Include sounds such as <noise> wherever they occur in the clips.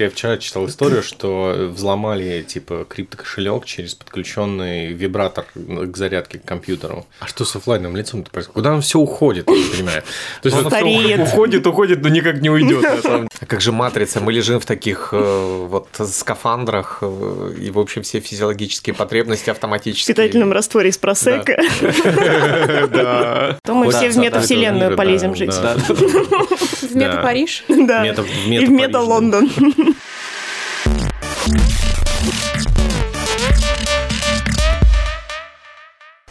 Я вчера читал историю, что взломали типа криптокошелек через подключенный вибратор к зарядке к компьютеру. А что с офлайном лицом то происходит? Куда он все уходит, я не понимаю. То есть он уходит, уходит, но никак не уйдет. на <laughs> самом. А как же матрица? Мы лежим в таких э, вот скафандрах, э, и, в общем, все физиологические потребности В автоматически. питательном растворе из просека. Да. <laughs> То мы все в метавселенную полезем жить. <laughs> В мета Да. Париж. Да. Мета- в И мета в мета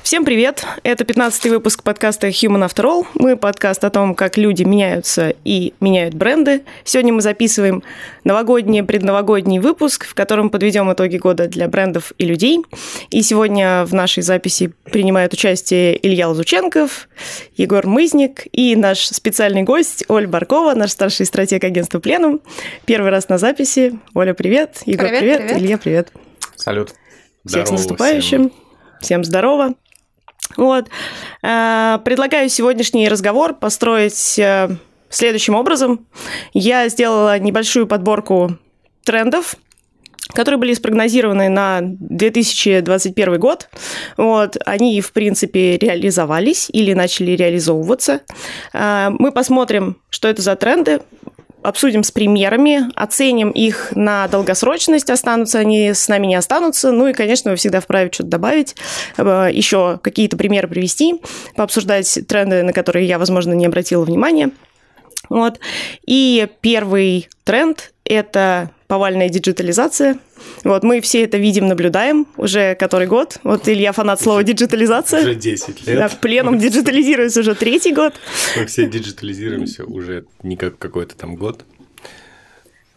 Всем привет! Это 15-й выпуск подкаста Human After All. Мы подкаст о том, как люди меняются и меняют бренды. Сегодня мы записываем новогодний, предновогодний выпуск, в котором подведем итоги года для брендов и людей. И сегодня в нашей записи принимают участие Илья Лазученков, Егор Мызник и наш специальный гость Оля Баркова, наш старший стратег агентства Пленум. Первый раз на записи. Оля, привет. Егор, Привет, привет. привет. Илья, привет. Салют. Всех с Здорово наступающим. Всем здорово. Вот. Э, Предлагаю сегодняшний разговор построить э, следующим образом. Я сделала небольшую подборку трендов, которые были спрогнозированы на 2021 год. Вот, они, в принципе, реализовались или начали реализовываться. Э, Мы посмотрим, что это за тренды, обсудим с примерами, оценим их на долгосрочность, останутся они с нами, не останутся. Ну и, конечно, вы всегда вправе что-то добавить, э, еще какие-то примеры привести, пообсуждать тренды, на которые я, возможно, не обратила внимания. Вот. И первый тренд – это повальная диджитализация. Вот мы все это видим, наблюдаем уже который год. Вот Илья фанат слова диджитализация. Уже 10 Да, лет. пленум диджитализируется уже третий год. Мы все диджитализируемся уже не как какой-то там год.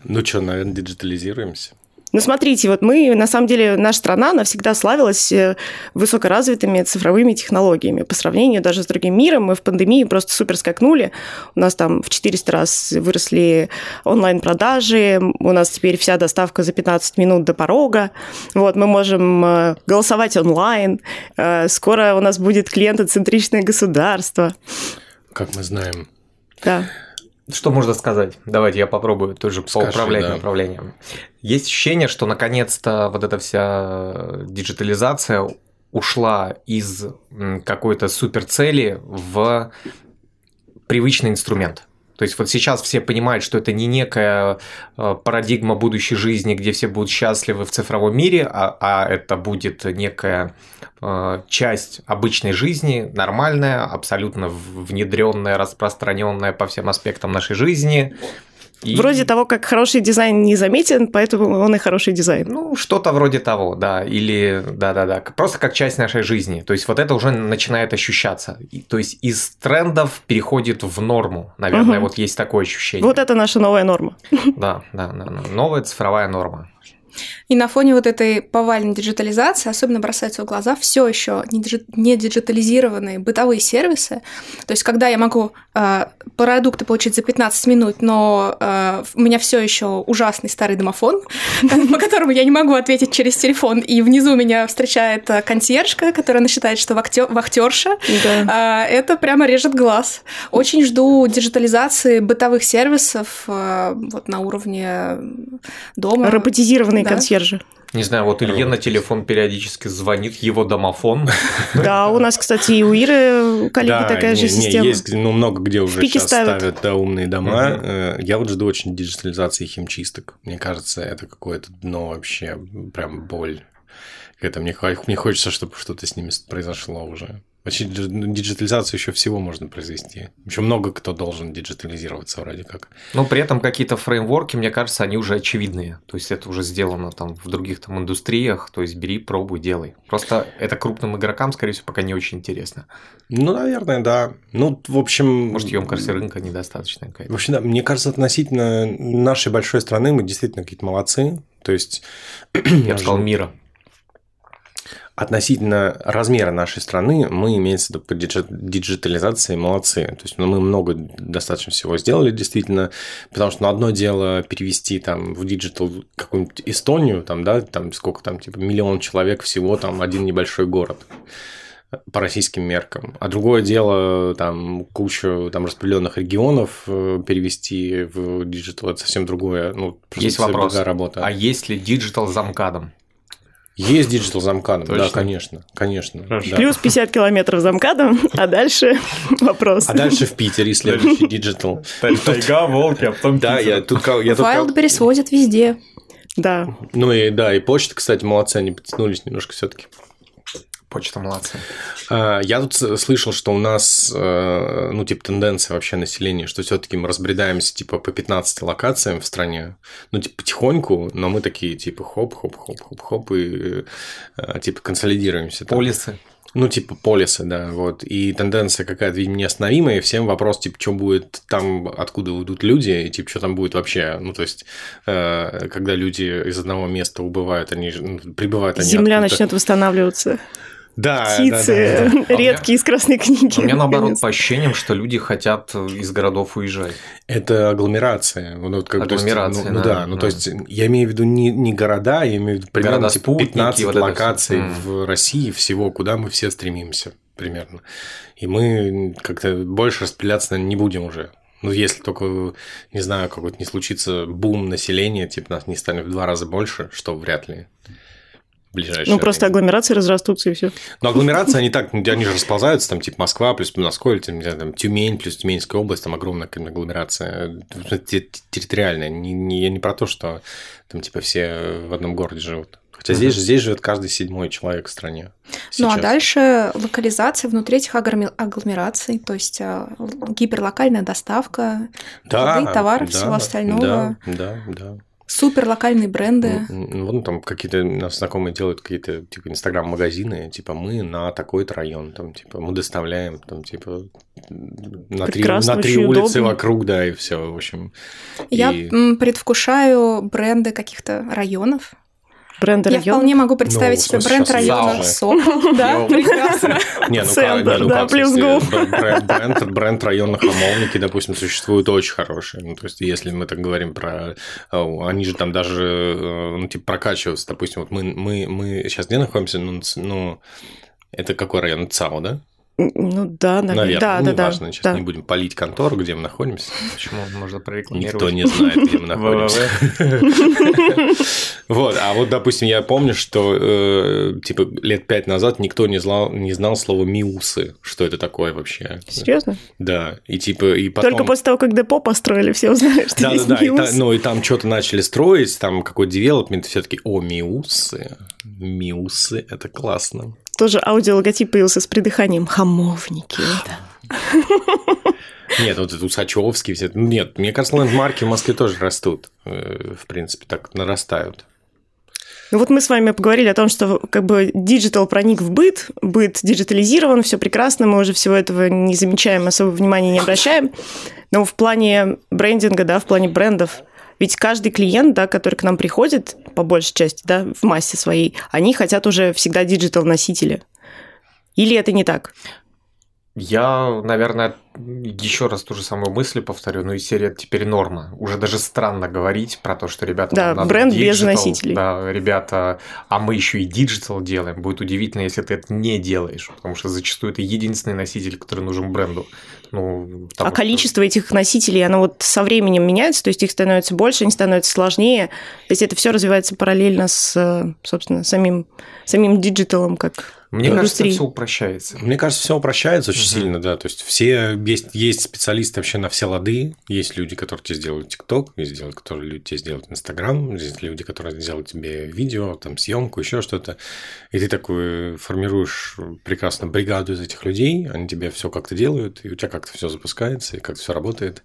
Ну что, наверное, диджитализируемся. Ну, смотрите, вот мы, на самом деле, наша страна навсегда славилась э, высокоразвитыми цифровыми технологиями. По сравнению даже с другим миром, мы в пандемии просто супер скакнули. У нас там в 400 раз выросли онлайн-продажи, у нас теперь вся доставка за 15 минут до порога. Вот, мы можем э, голосовать онлайн. Э, Скоро у нас будет клиентоцентричное государство. Как мы знаем. Да. Что можно сказать? Давайте я попробую тоже Скажи, поуправлять да. направлением. Есть ощущение, что наконец-то вот эта вся диджитализация ушла из какой-то суперцели в привычный инструмент. То есть вот сейчас все понимают, что это не некая э, парадигма будущей жизни, где все будут счастливы в цифровом мире, а, а это будет некая часть обычной жизни, нормальная, абсолютно внедренная, распространенная по всем аспектам нашей жизни. И- Вроде того, как хороший дизайн не заметен, поэтому он и хороший дизайн. Ну, что-то вроде того, да, или да-да-да, просто как часть нашей жизни. То есть вот это уже начинает ощущаться. И- то есть из трендов переходит в норму, наверное, Мгм. вот есть такое ощущение. Вот это наша новая норма. Да, да, да, да. Новая цифровая норма. И на фоне вот этой повальной диджитализации особенно бросаются в глаза все еще не, диджи- не диджитализированные бытовые сервисы. То есть, когда я могу э, продукты получить за 15 минут, но э, у меня все еще ужасный старый домофон, <laughs> по которому я не могу ответить через телефон, и внизу меня встречает э, консьержка, которая считает, что вахтерша. А, Это прямо режет глаз. Очень жду диджитализации бытовых сервисов э, вот на уровне дома. Роботизированные Да. консьержи. Не знаю, вот Илье на телефон периодически звонит его домофон. Да, у нас, кстати, и у Иры, коллеги, Да, такая же не- не, система. есть ну, много где уже сейчас ставят. ставят, да, умные дома. Э, Я вот жду очень диджитализации химчисток. Мне кажется, это какое-то дно вообще, прям боль. Это мне, хо- мне хочется, чтобы что-то с ними произошло уже. Вообще дж- диджитализацию еще всего можно произвести. Еще много кто должен диджитализироваться вроде как. Но при этом какие-то фреймворки, мне кажется, они уже очевидные. То есть это уже сделано там в других там индустриях. То есть бери, пробуй, делай. Просто это крупным игрокам, скорее всего, пока не очень интересно. Ну, наверное, да. Ну, в общем... Может, емкость рынка недостаточная какая-то. В общем, да, мне кажется, относительно нашей большой страны мы действительно какие-то молодцы. То есть... <clears throat> Я бы сказал, мира. Относительно размера нашей страны мы, имеется в виду по диджи- диджитализации, молодцы. То есть ну, мы много достаточно всего сделали, действительно, потому что ну, одно дело перевести там в digital какую-нибудь Эстонию, там, да, там сколько там, типа миллион человек всего, там один небольшой город. по российским меркам. А другое дело, там, кучу там, распределенных регионов э, перевести в digital, это совсем другое. Ну, есть вопрос. Работа. А есть ли digital замкадом? Есть digital замкадом, да, конечно, конечно. Да. Плюс 50 километров замкадом, а дальше <laughs> вопрос. А дальше в Питере следующий digital. Тайга, волки, а потом Да, я тут... Wildberries возят везде. Да. Ну и да, и почта, кстати, молодцы, они потянулись немножко все таки Почта молодцы. А, я тут слышал, что у нас, э, ну, типа, тенденция вообще населения, что все таки мы разбредаемся, типа, по 15 локациям в стране. Ну, типа, потихоньку, но мы такие, типа, хоп-хоп-хоп-хоп-хоп, и, э, типа, консолидируемся. Полисы. Ну, типа полисы, да, вот. И тенденция какая-то, видимо, неостановимая, и всем вопрос, типа, что будет там, откуда уйдут люди, и, типа, что там будет вообще. Ну, то есть, э, когда люди из одного места убывают, они ну, прибывают они Земля начнет восстанавливаться да, птицы да, да, да. редкие из Красной книги. У меня наоборот по ощущениям, что люди хотят из городов уезжать. Это агломерация. Ну, вот как агломерация, есть, ну, да. Ну, да, ну, да. то есть я имею в виду не, не города, я имею в виду примерно города, типа, 15 вот локаций в России всего, куда мы все стремимся примерно. И мы как-то больше распределяться наверное, не будем уже. Ну, если только, не знаю, какой-то не случится бум населения, типа нас не станет в два раза больше, что вряд ли ближайшее. Ну, просто время. агломерации разрастутся и все. Ну, агломерации, они так, они же расползаются, там, типа Москва плюс Москва, или там, там, Тюмень плюс Тюменская область, там огромная агломерация территориальная. Не, не, я не про то, что там, типа, все в одном городе живут. Хотя здесь, же, здесь живет каждый седьмой человек в стране. Сейчас. Ну а дальше локализация внутри этих агломераций, то есть э, гиперлокальная доставка да, еды, товаров, да, всего остального. Да, да, да. Супер локальные бренды. Ну, ну, там какие-то нас знакомые делают какие-то типа инстаграм-магазины, типа мы на такой-то район, там типа мы доставляем, там типа на три, на три улицы удобно. вокруг, да, и все, в общем. Я и... предвкушаю бренды каких-то районов, Бренд Я вполне могу представить ну, себе бренд района Сокол. <laughs> Да, <laughs> прекрасно. Не, ну, да, плюс бренд, бренд района Хамовники, допустим, существует очень хороший. Ну, то есть, если мы так говорим про... Э, они же там даже, э, ну, типа, прокачиваются. Допустим, вот мы, мы, мы сейчас где находимся? Ну, ну это какой район? ЦАО, да? Ну да, наверное. наверное. Да, ну, да, не да. важно, сейчас да. не будем полить контору, где мы находимся. Почему? Можно прорекламировать. Никто не знает, где мы находимся. <laughs> Вот, а вот, допустим, я помню, что э, типа лет пять назад никто не знал, не знал слова миусы, что это такое вообще. Серьезно? Да, и типа и потом... Только после того, как депо построили, все узнали, что да, есть да, да, ну и там что-то начали строить, там какой-то девелопмент, все таки о, миусы, миусы, это классно тоже аудиологотип появился с придыханием «хамовники». Нет, вот это Усачевский все. Нет, мне кажется, лендмарки в Москве тоже растут. Э, в принципе, так нарастают. Ну вот мы с вами поговорили о том, что как бы digital проник в быт, быт диджитализирован, все прекрасно, мы уже всего этого не замечаем, особо внимания не обращаем. Но в плане брендинга, да, в плане брендов, ведь каждый клиент, да, который к нам приходит, по большей части, да, в массе своей, они хотят уже всегда digital-носители. Или это не так? Я, наверное, еще раз ту же самую мысль повторю, но и серия теперь норма. Уже даже странно говорить про то, что ребята... Да, надо бренд digital, без носителей. Да, ребята, а мы еще и digital делаем. Будет удивительно, если ты это не делаешь, потому что зачастую это единственный носитель, который нужен бренду. Ну, а что... количество этих носителей, оно вот со временем меняется, то есть их становится больше, они становятся сложнее. То есть это все развивается параллельно с, собственно, самим, самим диджиталом, как мне кажется, все упрощается. Мне кажется, все упрощается очень угу. сильно, да. То есть все есть, есть специалисты вообще на все лады. Есть люди, которые тебе сделают ТикТок, есть люди, которые тебе сделают Инстаграм, есть люди, которые сделают тебе видео, там съемку, еще что-то. И ты такой формируешь прекрасно бригаду из этих людей, они тебе все как-то делают, и у тебя как-то все запускается, и как-то все работает.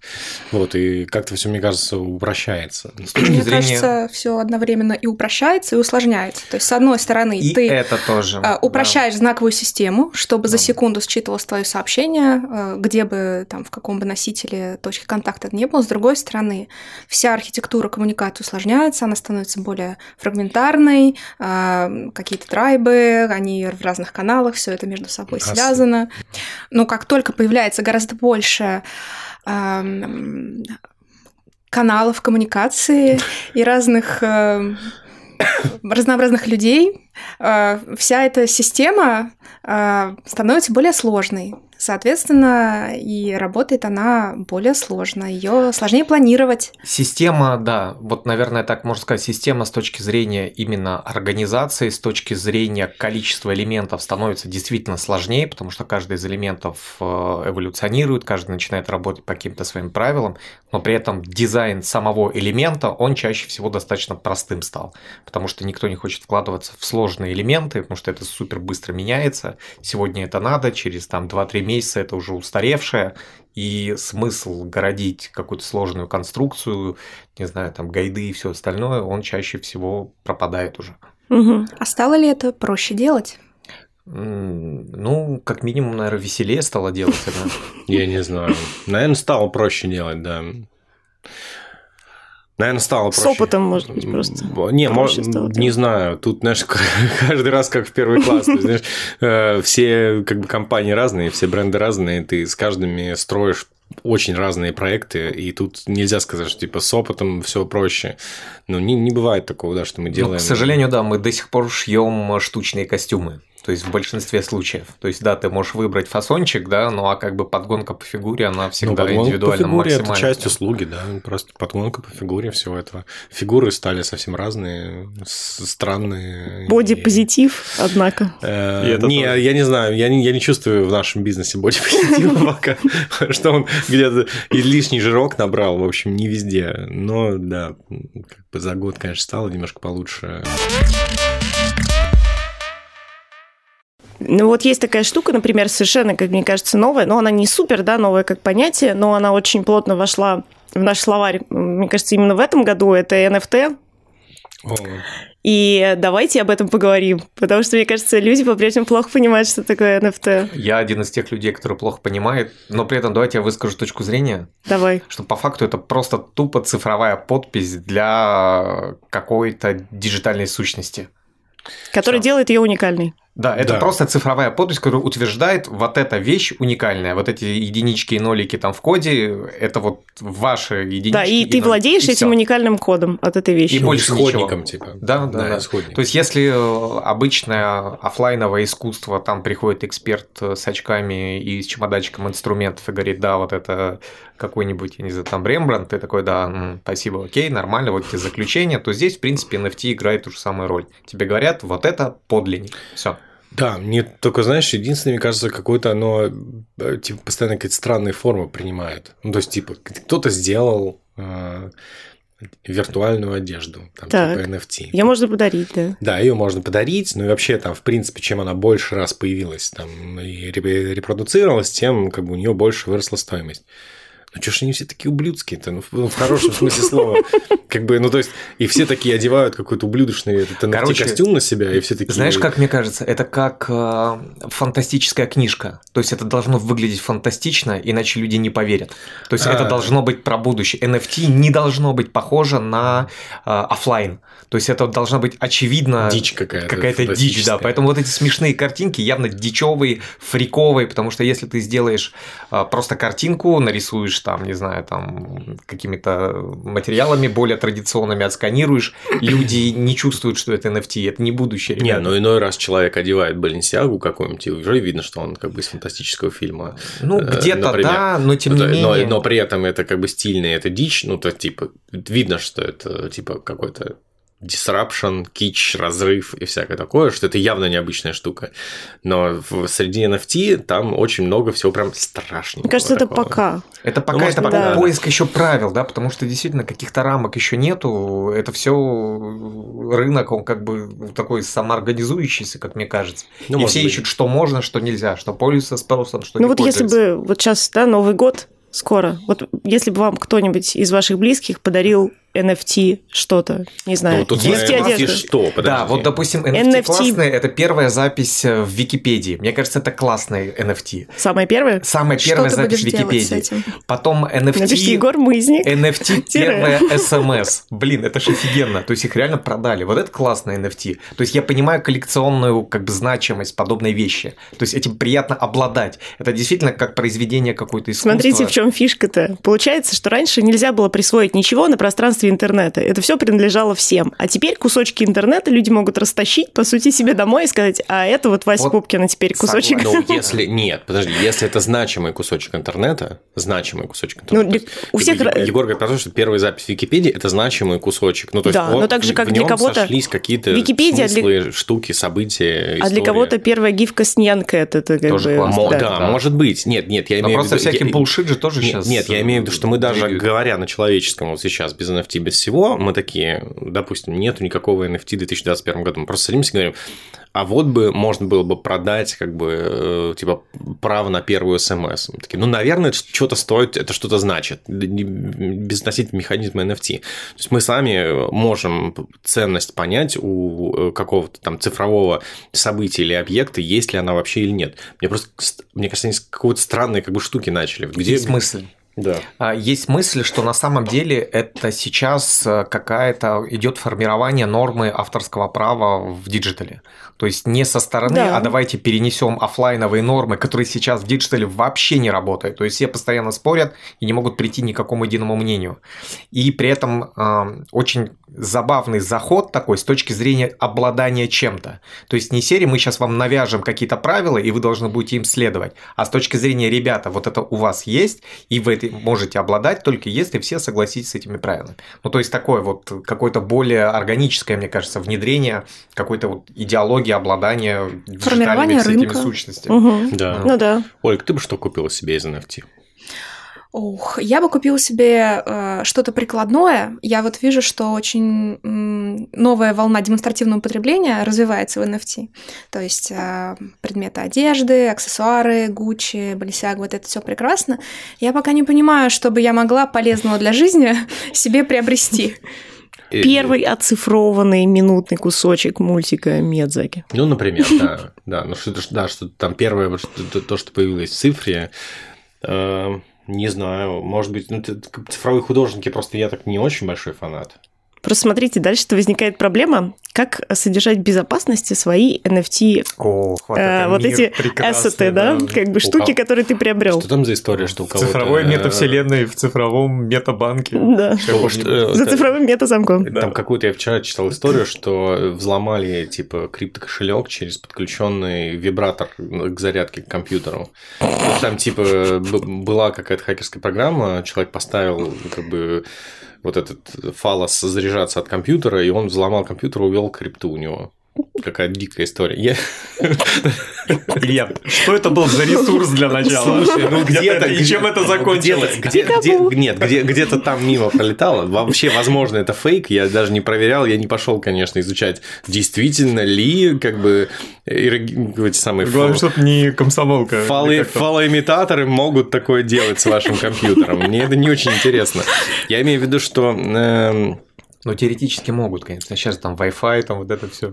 Вот, и как-то все, мне кажется, упрощается. С точки мне зрения... кажется, все одновременно и упрощается, и усложняется. То есть, с одной стороны, и ты это тоже. упрощаешь а, включаешь знаковую систему, чтобы за секунду считывалось твое сообщение, э, где бы там в каком бы носителе точки контакта не было. С другой стороны, вся архитектура коммуникации усложняется, она становится более фрагментарной, э, какие-то трайбы, они в разных каналах, все это между собой Красиво. связано. Но как только появляется гораздо больше каналов коммуникации и разных э, <coughs> разнообразных людей, э, вся эта система э, становится более сложной. Соответственно, и работает она более сложно, ее сложнее планировать. Система, да, вот, наверное, так можно сказать, система с точки зрения именно организации, с точки зрения количества элементов становится действительно сложнее, потому что каждый из элементов э, эволюционирует, каждый начинает работать по каким-то своим правилам, но при этом дизайн самого элемента, он чаще всего достаточно простым стал, потому что никто не хочет вкладываться в сложные элементы, потому что это супер быстро меняется, сегодня это надо, через там 2-3 месяца это уже устаревшее, и смысл городить какую-то сложную конструкцию, не знаю, там гайды и все остальное, он чаще всего пропадает уже. Угу. А стало ли это проще делать? Ну, как минимум, наверное, веселее стало делать это. <laughs> Я не знаю. Наверное, стало проще делать, да. Наверное, стало проще. С опытом, может быть, просто. Не, может, не знаю. Тут, знаешь, <laughs> каждый раз как в первый класс. Есть, знаешь, э, все как бы компании разные, все бренды разные, ты с каждыми строишь очень разные проекты, и тут нельзя сказать, что типа с опытом все проще. Ну, не, не бывает такого, да, что мы делаем. Ну, к сожалению, да, мы до сих пор шьем штучные костюмы. То есть в большинстве случаев. То есть, да, ты можешь выбрать фасончик, да, ну а как бы подгонка по фигуре, она всегда ну, индивидуальна по фигуре это часть услуги, да, просто подгонка по фигуре всего этого. Фигуры стали совсем разные, странные. Боди-позитив, однако. Э, не, я не знаю, я не, я не чувствую в нашем бизнесе боди-позитива <laughs> пока, что он где-то и лишний жирок набрал, в общем, не везде. Но да, как бы за год, конечно, стало немножко получше. Ну вот есть такая штука, например, совершенно, как мне кажется, новая, но она не супер, да, новая как понятие, но она очень плотно вошла в наш словарь, мне кажется, именно в этом году, это NFT. И давайте об этом поговорим, потому что, мне кажется, люди по-прежнему плохо понимают, что такое NFT. Я один из тех людей, которые плохо понимают, но при этом давайте я выскажу точку зрения. Давай. Что по факту это просто тупо цифровая подпись для какой-то диджитальной сущности. Которая делает ее уникальной. Да, это да. просто цифровая подпись, которая утверждает, вот эта вещь уникальная, вот эти единички и нолики там в коде, это вот ваши единички. Да, и, и ты владеешь и этим уникальным кодом от этой вещи. И больше исходником, типа. Да, да, да. да. То есть, если э, обычное офлайновое искусство, там приходит эксперт э, с очками и с чемоданчиком инструментов и говорит, да, вот это какой-нибудь, я не знаю, там Рембрандт, ты такой, да, спасибо, окей, нормально, вот эти заключения, то здесь, в принципе, NFT играет ту же самую роль. Тебе говорят, вот это подлинник. Все. Да, мне только, знаешь, единственное, мне кажется, какое-то оно э, типа, постоянно какие-то странные формы принимает. Ну, то есть, типа, кто-то сделал э, виртуальную одежду, там, так. типа NFT. Ее можно подарить, да. Да, ее можно подарить, ну и вообще там, в принципе, чем она больше раз появилась там и репродуцировалась, тем как бы у нее больше выросла стоимость ну что ж они все такие ублюдские-то, ну, в хорошем смысле слова. Как бы, ну то есть, и все такие одевают какой-то ублюдочный этот NFT-костюм на себя, и все такие... Знаешь, как мне кажется, это как э, фантастическая книжка. То есть, это должно выглядеть фантастично, иначе люди не поверят. То есть, это а. должно быть про будущее. NFT не должно быть похоже на э, офлайн. То есть, это должна быть очевидно... Дичь какая-то. Какая-то дичь, да. Поэтому вот эти смешные картинки явно дичевые, фриковые, потому что если ты сделаешь э, просто картинку, нарисуешь там, не знаю, там какими-то материалами более традиционными отсканируешь, <coughs> люди не чувствуют, что это NFT, это не будущее. Не, но иной раз человек одевает Баленсиагу какую-нибудь, и уже видно, что он как бы из фантастического фильма. Ну, э, где-то да, но тем не но, менее. Но при этом это как бы стильно, это дичь, ну, то типа видно, что это типа какой-то disruption, кич, разрыв и всякое такое, что это явно необычная штука. Но в, среди NFT там очень много всего прям страшного. Мне кажется, такого. это пока. Это пока, ну, это пока да. поиск еще правил, да, потому что действительно каких-то рамок еще нету. Это все рынок, он как бы такой самоорганизующийся, как мне кажется. Ну, и все быть. ищут, что можно, что нельзя, что пользуется спросом, что ну, не вот если бы вот сейчас, да, Новый год скоро. Вот если бы вам кто-нибудь из ваших близких подарил NFT что-то, не знаю, ну, тут есть одежда. что? Подожди. Да, вот, допустим, NFT, NFT классный, это первая запись э, в Википедии. Мне кажется, это классный NFT. Самая первая? Самая первая что запись в Википедии. Потом NFT... Напишите Егор Мызник. NFT <laughs> первая SMS. Блин, это же офигенно. То есть их реально продали. Вот это классный NFT. То есть я понимаю коллекционную как бы значимость подобной вещи. То есть этим приятно обладать. Это действительно как произведение какой-то искусства. Смотрите, в чем фишка-то. Получается, что раньше нельзя было присвоить ничего на пространстве пространстве интернета. Это все принадлежало всем. А теперь кусочки интернета люди могут растащить, по сути, себе домой и сказать, а это вот Вася Вот Пупкина теперь кусочек. <laughs> Ну, если... Нет, подожди, если это значимый кусочек интернета, значимый кусочек Ну, интернета. для- то есть, у всех типа, ра- Егор говорит про то, что первая запись в Википедии – это значимый кусочек. Ну, то есть, Да, вот но так же, как в для нем кого-то сошлись какие-то Википедия для- смыслы, штуки, события, А для истории. кого-то первая гифка с Нянкэт, это как Тоже бы... классно. Да. да, Да. может быть. Нет, нет, я Но имею в просто виду... всякий я- булшит же тоже Нет, сейчас... нет, я имею в виду, что мы даже говоря на человеческом вот сейчас, без NFT, без всего, мы такие, допустим, нету никакого NFT в 2021 году. Мы просто садимся и говорим, а вот бы можно было бы продать как бы э, типа право на первую смс. Мы такие, ну, наверное, это что-то стоит, это что-то значит, без относительно механизма NFT. То есть мы сами можем ценность понять у э, какого-то там цифрового события или объекта, есть ли она вообще или нет. Мне просто, мне кажется, они с какой-то странной как бы штуки начали. Где Есть мысль. Да. А, Есть мысль, что на самом деле это сейчас э, какая-то идет формирование нормы авторского права в диджитале. То есть не со стороны, Да. а давайте перенесем оффлайновые нормы, которые сейчас в диджитале вообще не работают. То есть все постоянно спорят и не могут прийти ни к какому единому мнению. И при этом э, очень забавный заход такой с точки зрения обладания чем-то. То есть не серии мы сейчас вам навяжем какие-то правила, и вы должны будете им следовать, а с точки зрения ребята, вот это у вас есть, и вы это можете обладать только если все согласитесь с этими правилами. Ну, то есть такое вот какое-то более органическое, мне кажется, внедрение какой-то вот идеологии обладания Формирование рынка. сущностями. Мгм. Да. Ну да. Ольга, ты бы что купила себе из NFT? Ух, я бы купила себе э, что-то прикладное. Я вот вижу, что очень м, новая волна демонстративного потребления развивается в NFT. То есть э, предметы одежды, аксессуары, Гуччи, Balenciaga, вот это все прекрасно. Я пока не понимаю, чтобы я могла полезного для жизни <laughs> себе приобрести. Э, Первый оцифрованный минутный кусочек мультика Медзаки. Ну, например, да. Да, ну что-то, да, что там первое, что- то, что появилось в цифре, э, не знаю, может быть, ну, цифровые художники, просто я так не очень большой фанат. Просто смотрите, дальше-то возникает проблема, как содержать в безопасности свои NFT, Ох, вот, э, это вот эти ассеты, да, как бы штуки, кого- которые ты приобрел. Что там за история, что у В кого-то... цифровой э, метавселенной, в цифровом метабанке. Да. что- что, э, За это- цифровым метазамком. Там какую-то я вчера читал историю, что взломали типа криптокошелек через подключенный вибратор к зарядке к компьютеру. Там типа была какая-то хакерская программа, человек поставил как бы вот этот фалос заряжаться от компьютера, и он взломал компьютер, увел крипту у него. Какая дикая история. Я... Илья, что это был за ресурс для начала? Слушай, ну Где-то- и чем это закончилось? Где, где, нет, где, где-то там мимо пролетало. Вообще, возможно, это фейк. Я даже не проверял, я не пошел, конечно, изучать, действительно ли, как бы, эти самые Главное, чтобы не комсомолка. фалы- фалоимитаторы могут такое делать с вашим компьютером. Мне это не очень интересно. Я имею в виду, что эм, Ну, теоретически могут, конечно. Сейчас там Wi-Fi, там вот это все.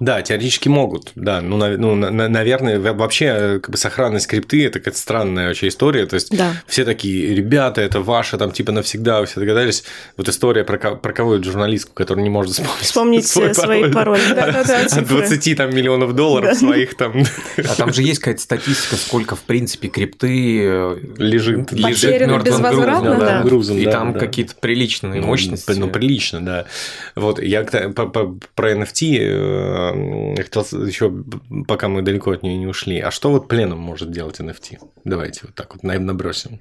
Да, теоретически могут, да. Ну, нав- ну, на- на- наверное, во- вообще э, как бы сохранность крипты – это какая-то странная вообще история. То есть, Да. все такие, ребята, это ваше, там, типа, навсегда, вы все догадались. Вот история про, про кого-то журналистку, которая не может вспомнить, Вспомнить свой свои пароли. Да-да-да, От цифры. 20 там, миллионов долларов Да. своих там А там же есть какая-то статистика, сколько, в принципе, крипты э, лежит. лежит мертвым грузом, да. грузом, И да, там да. какие-то приличные Ну, мощности. Ну, прилично, да. Вот, я к- по- по- про NFT э, я хотел еще, пока мы далеко от нее не ушли. А что вот пленум может делать NFT? Давайте вот так вот на- набросим.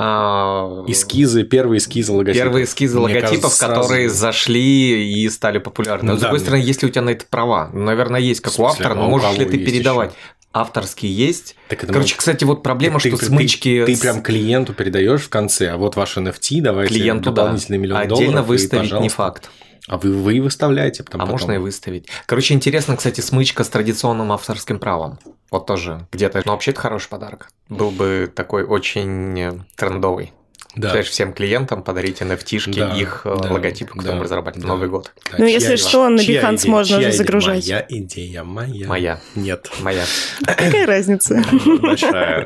А, Эскизы, первые эскизы логотипов. Первые эскизы Мне логотипов, кажется, сразу- которые зашли и стали популярны. Ну с да, другой мне- стороны, есть ли у тебя на это права? Ну, наверное, есть, как В у смысле, автора, а но у можешь ли ты передавать? Авторские есть. Так это Короче, может- кстати, вот проблема, Ты- что ты- смычки... Ты, с- прям клиенту передаешь в конце, а вот ваш NFT, давайте клиенту, да. дополнительный миллион Отдельно долларов. и, выставить не пожалуйста. факт. А вы, вы выставляете потом А потом. можно и выставить. Короче, интересно, кстати, смычка с традиционным авторским правом. Вот тоже где-то. Но вообще это хороший подарок. Был бы такой очень э, трендовый. Да. Знаешь, всем клиентам подарить NFT-шки, Да, их э, да, логотипы, которые да, мы разрабатывали да. Новый год. Да, Ну, чья если что, на Behance идея? можно Чья же идея? загружать. Моя идея, моя. Моя. Нет. Моя. Какая разница? <laughs> Большая.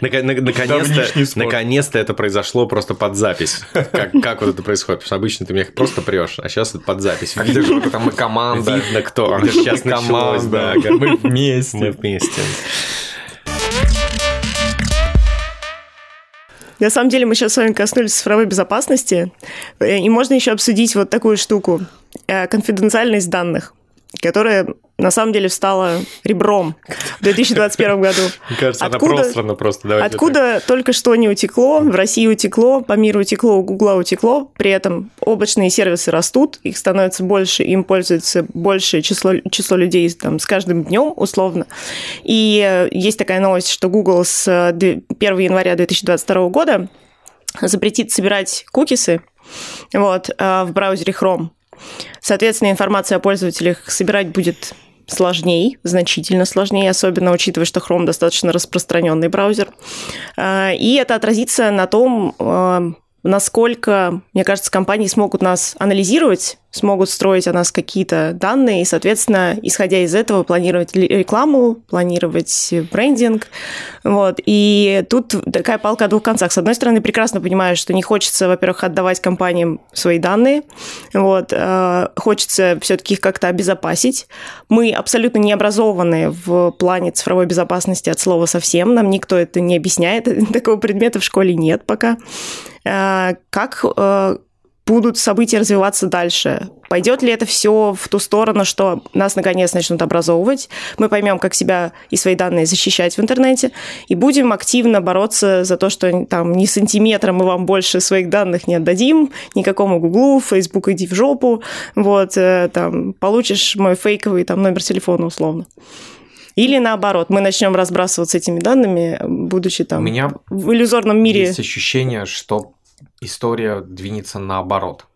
Нака- давнишний Наконец-то это произошло просто под запись. Как как вот это происходит? Потому что обычно ты мне просто прешь, а сейчас это под запись. А вот там мы команда? Видно, кто. Сейчас мы началось, да. команда? Мы вместе. Мы вместе. На самом деле мы сейчас с вами коснулись цифровой безопасности, э, и можно еще обсудить вот такую штуку э, – конфиденциальность данных которая на самом деле встала ребром в 2021 году. Мне кажется, откуда, она просто, просто. Давайте откуда так. только что не утекло, в России утекло, по миру утекло, у Гугла утекло, при этом облачные сервисы растут, их становится больше, им пользуется большее число, число людей там, с каждым днем, условно. И э, есть такая новость, что Google с 1 э, января 2022 года запретит собирать кукисы вот, э, в браузере Chrome. Соответственно, информация о пользователях собирать будет сложнее, значительно сложнее, особенно учитывая, что Chrome достаточно распространенный браузер. А, и это отразится на том, а, насколько, мне кажется, компании смогут нас анализировать, смогут строить о нас какие-то данные и, соответственно, исходя из этого, планировать рекламу, планировать брендинг. Вот. И тут такая палка о двух концах. С одной стороны, прекрасно понимаю, что не хочется, во-первых, отдавать компаниям свои данные, вот. А, хочется все-таки их как-то обезопасить. Мы абсолютно не образованы в плане цифровой безопасности от слова совсем. Нам никто это не объясняет. <laughs> Такого предмета в школе нет пока. Э, как э, будут события развиваться дальше? Пойдет ли это все в ту сторону, что нас наконец начнут образовывать, мы поймем, как себя и свои данные защищать в интернете, и будем активно бороться за то, что там ни сантиметра мы вам больше своих данных не отдадим, никакому Гуглу, Facebook иди в жопу, вот, э, там, получишь мой фейковый там номер телефона условно. Или наоборот, мы начнем разбрасываться этими данными, будучи там У меня в иллюзорном мире. Есть ощущение, что история двинется наоборот.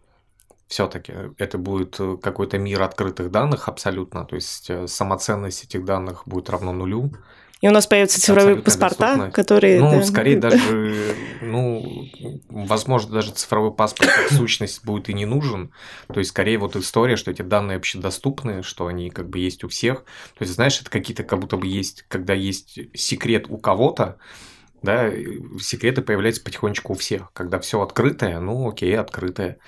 Все-таки это будет какой-то мир открытых данных абсолютно, то есть э, самоценность этих данных будет равно нулю. И у нас появятся цифровые паспорта, доступно. которые... Ну, да. скорее даже, ну, возможно, даже цифровой паспорт как сущность будет и не нужен. То есть, скорее вот история, что эти данные общедоступны, что они как бы есть у всех. То есть, знаешь, это какие-то как будто бы есть, когда есть секрет у кого-то, да, секреты появляются потихонечку у всех. Когда все открытое, ну окей, открытое.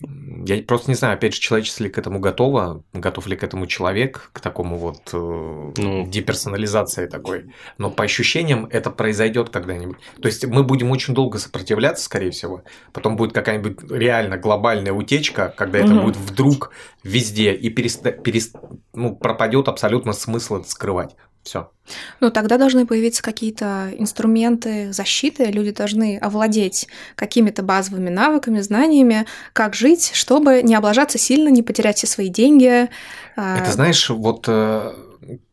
Я просто не знаю, опять же, человечество ли к этому готово, готов ли к этому человек, к такому вот э, ну. деперсонализации такой. Но по ощущениям это произойдет когда-нибудь. То есть мы будем очень долго сопротивляться, скорее всего. Потом будет какая-нибудь реально глобальная утечка, когда это угу. будет вдруг везде и переста... перест... ну, пропадет абсолютно смысл это скрывать. Все. Ну, тогда должны появиться какие-то инструменты защиты. Люди должны овладеть какими-то базовыми навыками, знаниями, как жить, чтобы не облажаться сильно, не потерять все свои деньги. А, Это знаешь, вот э,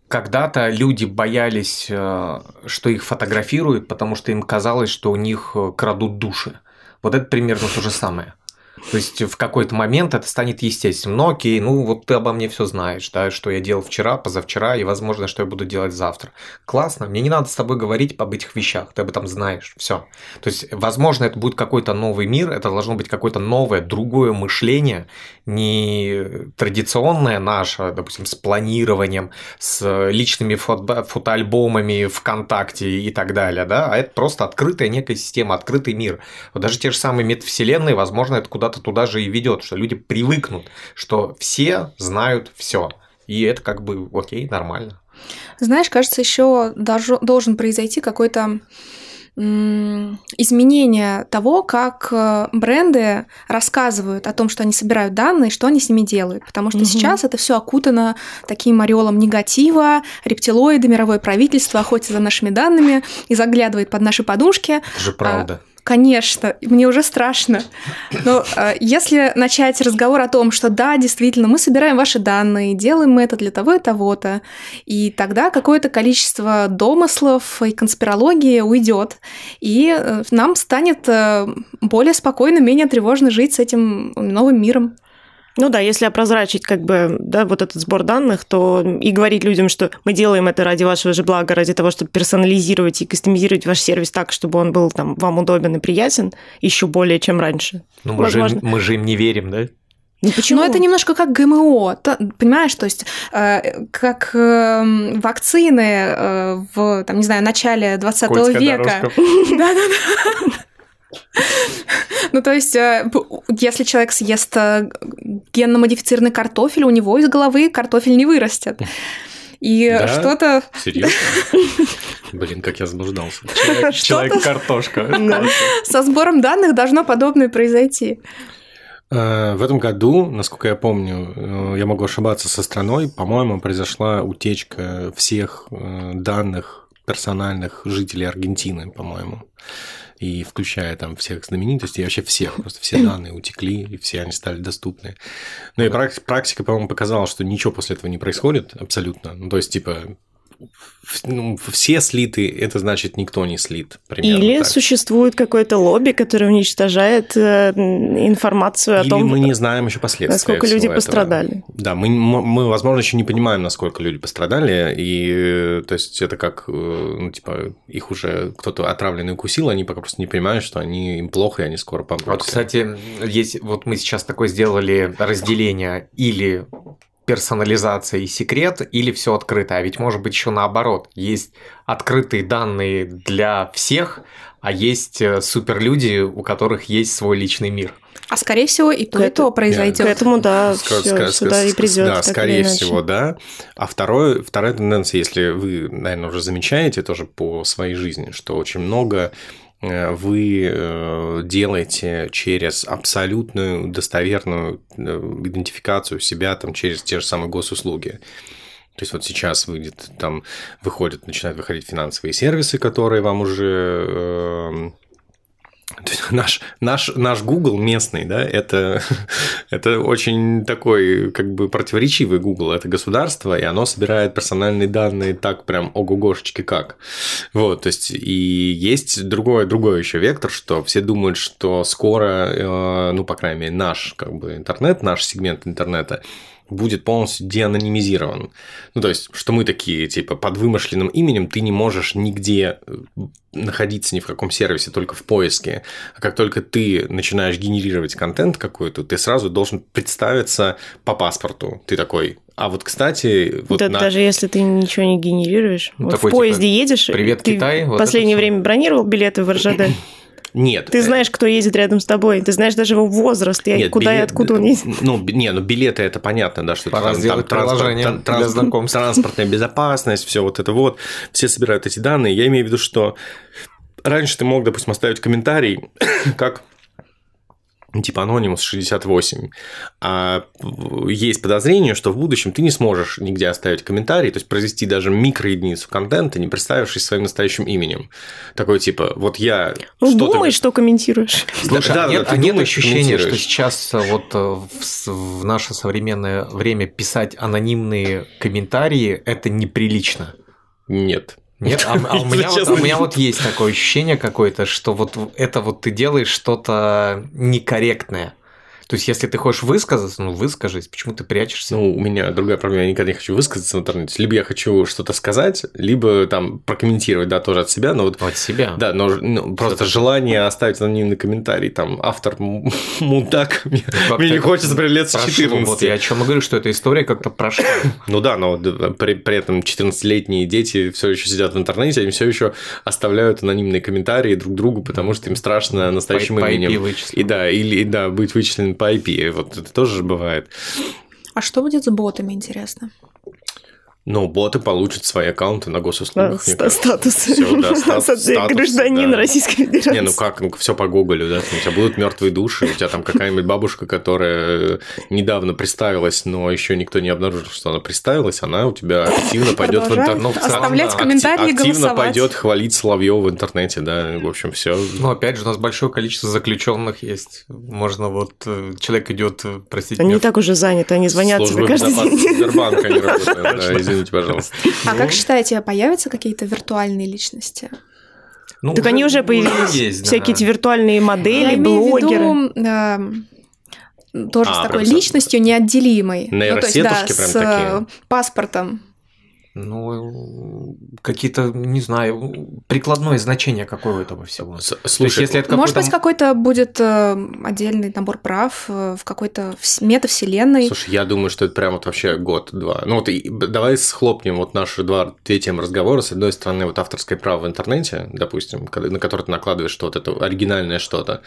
когда-то люди боялись, э, что их фотографируют, потому что им казалось, что у них э, крадут души. Вот это примерно то же самое. То есть в какой-то момент это станет естественным. Ну окей, ну вот ты обо мне все знаешь, да, что я делал вчера, позавчера и, возможно, что я буду делать завтра. Классно, мне не надо с тобой говорить об этих вещах, ты об этом знаешь, все. То есть, возможно, это будет какой-то новый мир, это должно быть какое-то новое, другое мышление, не традиционное наше, допустим, с планированием, с личными фото фотоальбомами ВКонтакте и так далее, да, а это просто открытая некая система, открытый мир. Вот даже те же самые метавселенные, возможно, это куда-то туда же и ведет, что люди привыкнут, что все знают все. И это как бы окей, нормально. Знаешь, кажется, еще должен произойти какой-то изменение того, как э, бренды рассказывают о том, что они собирают данные, что они с ними делают. Потому что угу. сейчас это все окутано таким ореолом негатива, рептилоиды, мировое правительство охотится за нашими данными и заглядывает под наши подушки. Это же правда. А, Конечно, мне уже страшно. Но э, если начать разговор о том, что да, действительно, мы собираем ваши данные, делаем мы это для того и того-то, и тогда какое-то количество домыслов и конспирологии уйдет, и э, нам станет э, более спокойно, менее тревожно жить с этим новым миром. Ну да, если опрозрачить как бы, да, вот этот сбор данных, то и говорить людям, что мы делаем это ради вашего же блага, ради того, чтобы персонализировать и кастомизировать ваш сервис так, чтобы он был там вам удобен и приятен, еще более, чем раньше. Ну мы, же, мы же им не верим, да? Ну, почему? Ну, это немножко как ГМО, понимаешь, то есть э, как э, вакцины э, в, там, не знаю, начале 20 века. <laughs> Да-да-да. Ну, то есть, э, если человек съест э, генно-модифицированный картофель, у него из головы картофель не вырастет. И Да? что-то... Серьезно? Блин, как я заблуждался. Человек-картошка. <laughs> <laughs> Со сбором данных должно подобное произойти. Э, В этом году, насколько я помню, я могу ошибаться со страной, по-моему, произошла утечка всех данных персональных жителей Аргентины, по-моему. И включая там всех знаменитостей, и вообще всех, <laughs> просто все данные утекли, и все они стали доступны. Ну и прак- практика, по-моему, показала, что ничего после этого не происходит абсолютно. Ну, то есть, типа, ну, все слиты, это значит, никто не слит. Примерно Или так. существует какое-то лобби, которое уничтожает э, информацию о Или том, мы не знаем еще последствий. насколько всего люди этого. пострадали. Да, мы, мы, возможно, еще не понимаем, насколько люди пострадали, и э, то есть это как, э, ну, типа, их уже кто-то отравленный укусил, они пока просто не понимают, что они им плохо, и они скоро помрут. Вот, кстати, есть, вот мы сейчас такое сделали разделение или персонализация и секрет, или все открыто. А ведь может быть еще наоборот. Есть открытые данные для всех, а есть э, суперлюди, у которых есть свой личный мир. А скорее всего и то, и Это- то К произойдет. этому, да, Ска- всё ска- сюда ска- и придет. Да, скорее всего, да. А второе, вторая тенденция, если вы, наверное, уже замечаете тоже по своей жизни, что очень много вы э, делаете через абсолютную достоверную э, идентификацию себя там через те же самые госуслуги. То есть вот сейчас выйдет, там выходят, начинают выходить финансовые сервисы, которые вам уже наш, наш, наш Google местный, да, это, <laughs> это очень такой, как бы, противоречивый Google. Это государство, и оно собирает персональные данные так прям ого-гошечки как. Вот, то есть, и есть другой, другой еще вектор, что все думают, что скоро, э, ну, по крайней мере, наш, как бы, интернет, наш сегмент интернета будет полностью деанонимизирован. Ну, то есть, что мы такие, типа, под вымышленным именем ты не можешь нигде э, находиться ни в каком сервисе, только в поиске. А как только ты начинаешь генерировать контент какой-то, ты сразу должен представиться по паспорту. Ты такой, а вот, кстати, вот Да, на- Даже если ты ничего не генерируешь. Ну, Вот такой, в поезде типа, едешь. «Привет, ты Китай», вот в последнее это всё. время бронировал билеты в РЖД. <clears throat> Нет. Ты знаешь, кто едет рядом с тобой. Ты знаешь даже его возраст, и Нет, куда и билет- откуда он едет. Ну, не, ну билеты это понятно, да, что Пора там, там транспорт- для транспорт- знакомств. транспортная безопасность, все вот это вот, все собирают эти данные. Я имею в виду, что раньше ты мог, допустим, оставить комментарий, <coughs> как типа Anonymous 68, а есть подозрение, что в будущем ты не сможешь нигде оставить комментарий, то есть произвести даже микроединицу контента, не представившись своим настоящим именем. Такой типа, вот я Ну, что-то... думай, что комментируешь. Слушай, Да, а да, нет, ты а нет думаешь, ощущения, что сейчас э, вот э, в, в наше современное время писать анонимные комментарии это неприлично? Нет. Нет, а, а у, <laughs> меня вот, честно, у меня вот <laughs> есть такое ощущение какое-то, что вот это вот ты делаешь что-то некорректное. То есть, если ты хочешь высказаться, ну выскажись, почему ты прячешься? Ну, у меня другая проблема, я никогда не хочу высказаться в интернете. Либо я хочу что-то сказать, либо там прокомментировать, да, тоже от себя, но вот от себя. да, но ну, просто желание оставить анонимный комментарий, там, автор <laughs> мудак, мне, не хочется при лет прошло. 14. Вот я о чем и говорю, что эта история как-то прошла. <laughs> Ну да, но д- при, при этом 14-летние дети все еще сидят в интернете, они все еще оставляют анонимные комментарии друг другу, потому что им страшно настоящим именем. И да, или да, быть вычисленным по IP. Вот это тоже же бывает. А что будет с ботами, интересно? Ну, боты получат свои аккаунты на Да, госуслугах. кажется. Статус. Всё, да, <laughs> статус- Гражданин да. Российской Федерации. Не, ну как, ну все по Гоголю, да, у тебя будут мертвые души, у тебя там какая-нибудь бабушка, которая недавно представилась, но еще никто не обнаружил, что она представилась, она у тебя активно пойдет в интернет. Ну, оставлять да, комментарии активно пойдет хвалить Соловьева в интернете, да, в общем, все. Ну, опять же, у нас большое количество заключенных есть. Можно вот э, человек идет, простите Они меня, и так уже заняты, они звонят тебе каждый день. Сбербанка не работает, да, извините, пожалуйста. А как считаете, появятся какие-то виртуальные личности? Ну, Так они уже появились. есть, да. Всякие эти виртуальные модели, Я имею в блогеры. виду эм, тоже А, с такой прям личностью неотделимой. Ну, то есть, да, прям с э, такие. паспортом. Ну, какие-то, не знаю, прикладное значение какое у этого всего. С- То есть, Слушай, если это Может быть, какой-то- будет э, отдельный набор прав э, в какой-то вс- метавселенной. Слушай, я думаю, что это прям вот вообще год-два. Ну вот и давай схлопнем вот наши два, две темы разговора. С одной стороны, вот авторское право в интернете, допустим, на которое ты накладываешь что-то, это оригинальное что-то.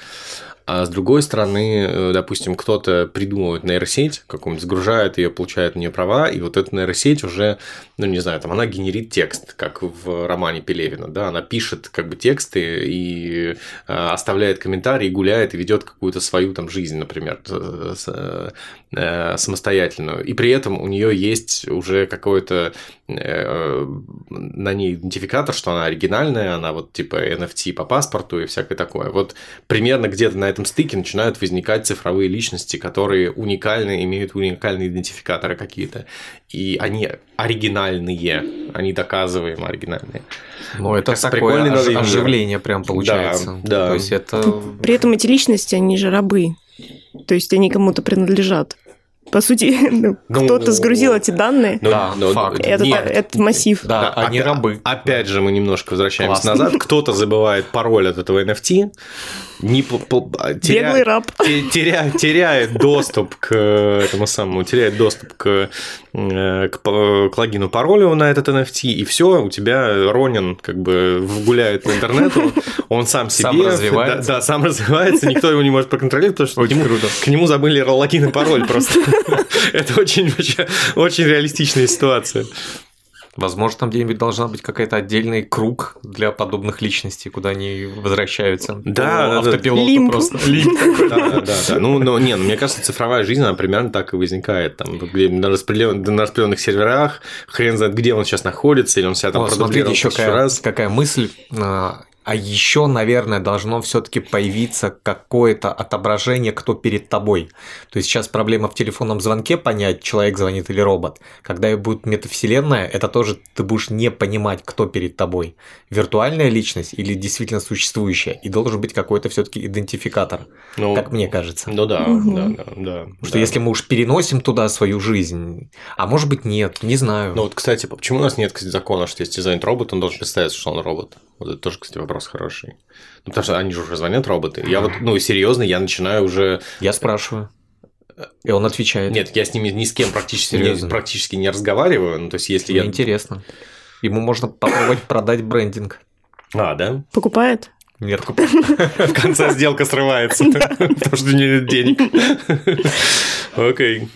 А с другой стороны, э, допустим, кто-то придумывает нейросеть, какую-нибудь загружает ее, получает на нее права, и вот эта нейросеть уже, ну не знаю, там она генерит текст, как в романе Пелевина, да, она пишет как бы тексты и э, оставляет комментарии, гуляет и ведет какую-то свою там жизнь, например, э, самостоятельную. И при этом у нее есть уже какой-то на ней идентификатор, что она оригинальная, она вот типа NFT по паспорту и всякое такое. Вот примерно где-то на этом стыке начинают возникать цифровые личности, которые уникальны, имеют уникальные идентификаторы какие-то. И они оригинальные, они доказываемо оригинальные. Ну, это как такое ож- оживление прям получается. Да, да. То есть это... При этом эти личности, они же рабы. То есть они кому-то принадлежат. По сути, <laughs> ну, Ну, кто-то сгрузил эти данные. Ну, Да, ну, факт. Это, нет, это массив. Да, они опя- рабы. Опять же, мы немножко возвращаемся Классно. назад. Кто-то забывает пароль от этого NFT, не теря- Беглый раб. те- теря- теряет доступ к этому самому, теряет доступ к, к, п- к логину паролю на этот NFT, и все, у тебя Ронин как бы гуляет по интернету, <laughs> он сам себе... Сам развивается. Да, да, сам развивается, никто его не может проконтролировать, потому что к Очень нему, круто. к нему забыли логин и пароль просто. <laughs> <laughs> Это очень, очень реалистичная ситуация. Возможно, там где-нибудь должна быть какая-то отдельный круг для подобных личностей, куда они возвращаются. Да, По да, да. автопилоту просто. Лимб. Да, да, да. Ну, но, не, ну, мне кажется, цифровая жизнь, она примерно так и возникает. Там, на, распределен- на распределенных серверах, хрен знает, где он сейчас находится, или он себя там Вот, смотрите, еще какая, раз. какая мысль. А еще, наверное, должно все-таки появиться какое-то отображение, кто перед тобой. То есть сейчас проблема в телефонном звонке понять, человек звонит или робот. Когда будет метавселенная, это тоже ты будешь не понимать, кто перед тобой. Виртуальная личность или действительно существующая. И должен быть какой-то все-таки идентификатор, Ну, как мне кажется. ну да, Мгм. да, да, да. Потому что да. если мы уж переносим туда свою жизнь, а может быть нет, не знаю. Ну вот, кстати, почему у нас нет кстати, закона, что если звонит робот, он должен представиться, что он робот? Вот это тоже, кстати, вопрос хороший. Ну, потому что они же уже звонят роботы. Я вот, ну, серьезно, я начинаю уже... Я спрашиваю. И он отвечает. Нет, я с ними ни с кем практически, не, практически не разговариваю. Ну, то есть, если Мне я... интересно. Ему можно попробовать продать брендинг. А, да? Покупает? Нет, В конце сделка срывается, потому что нет денег. Окей.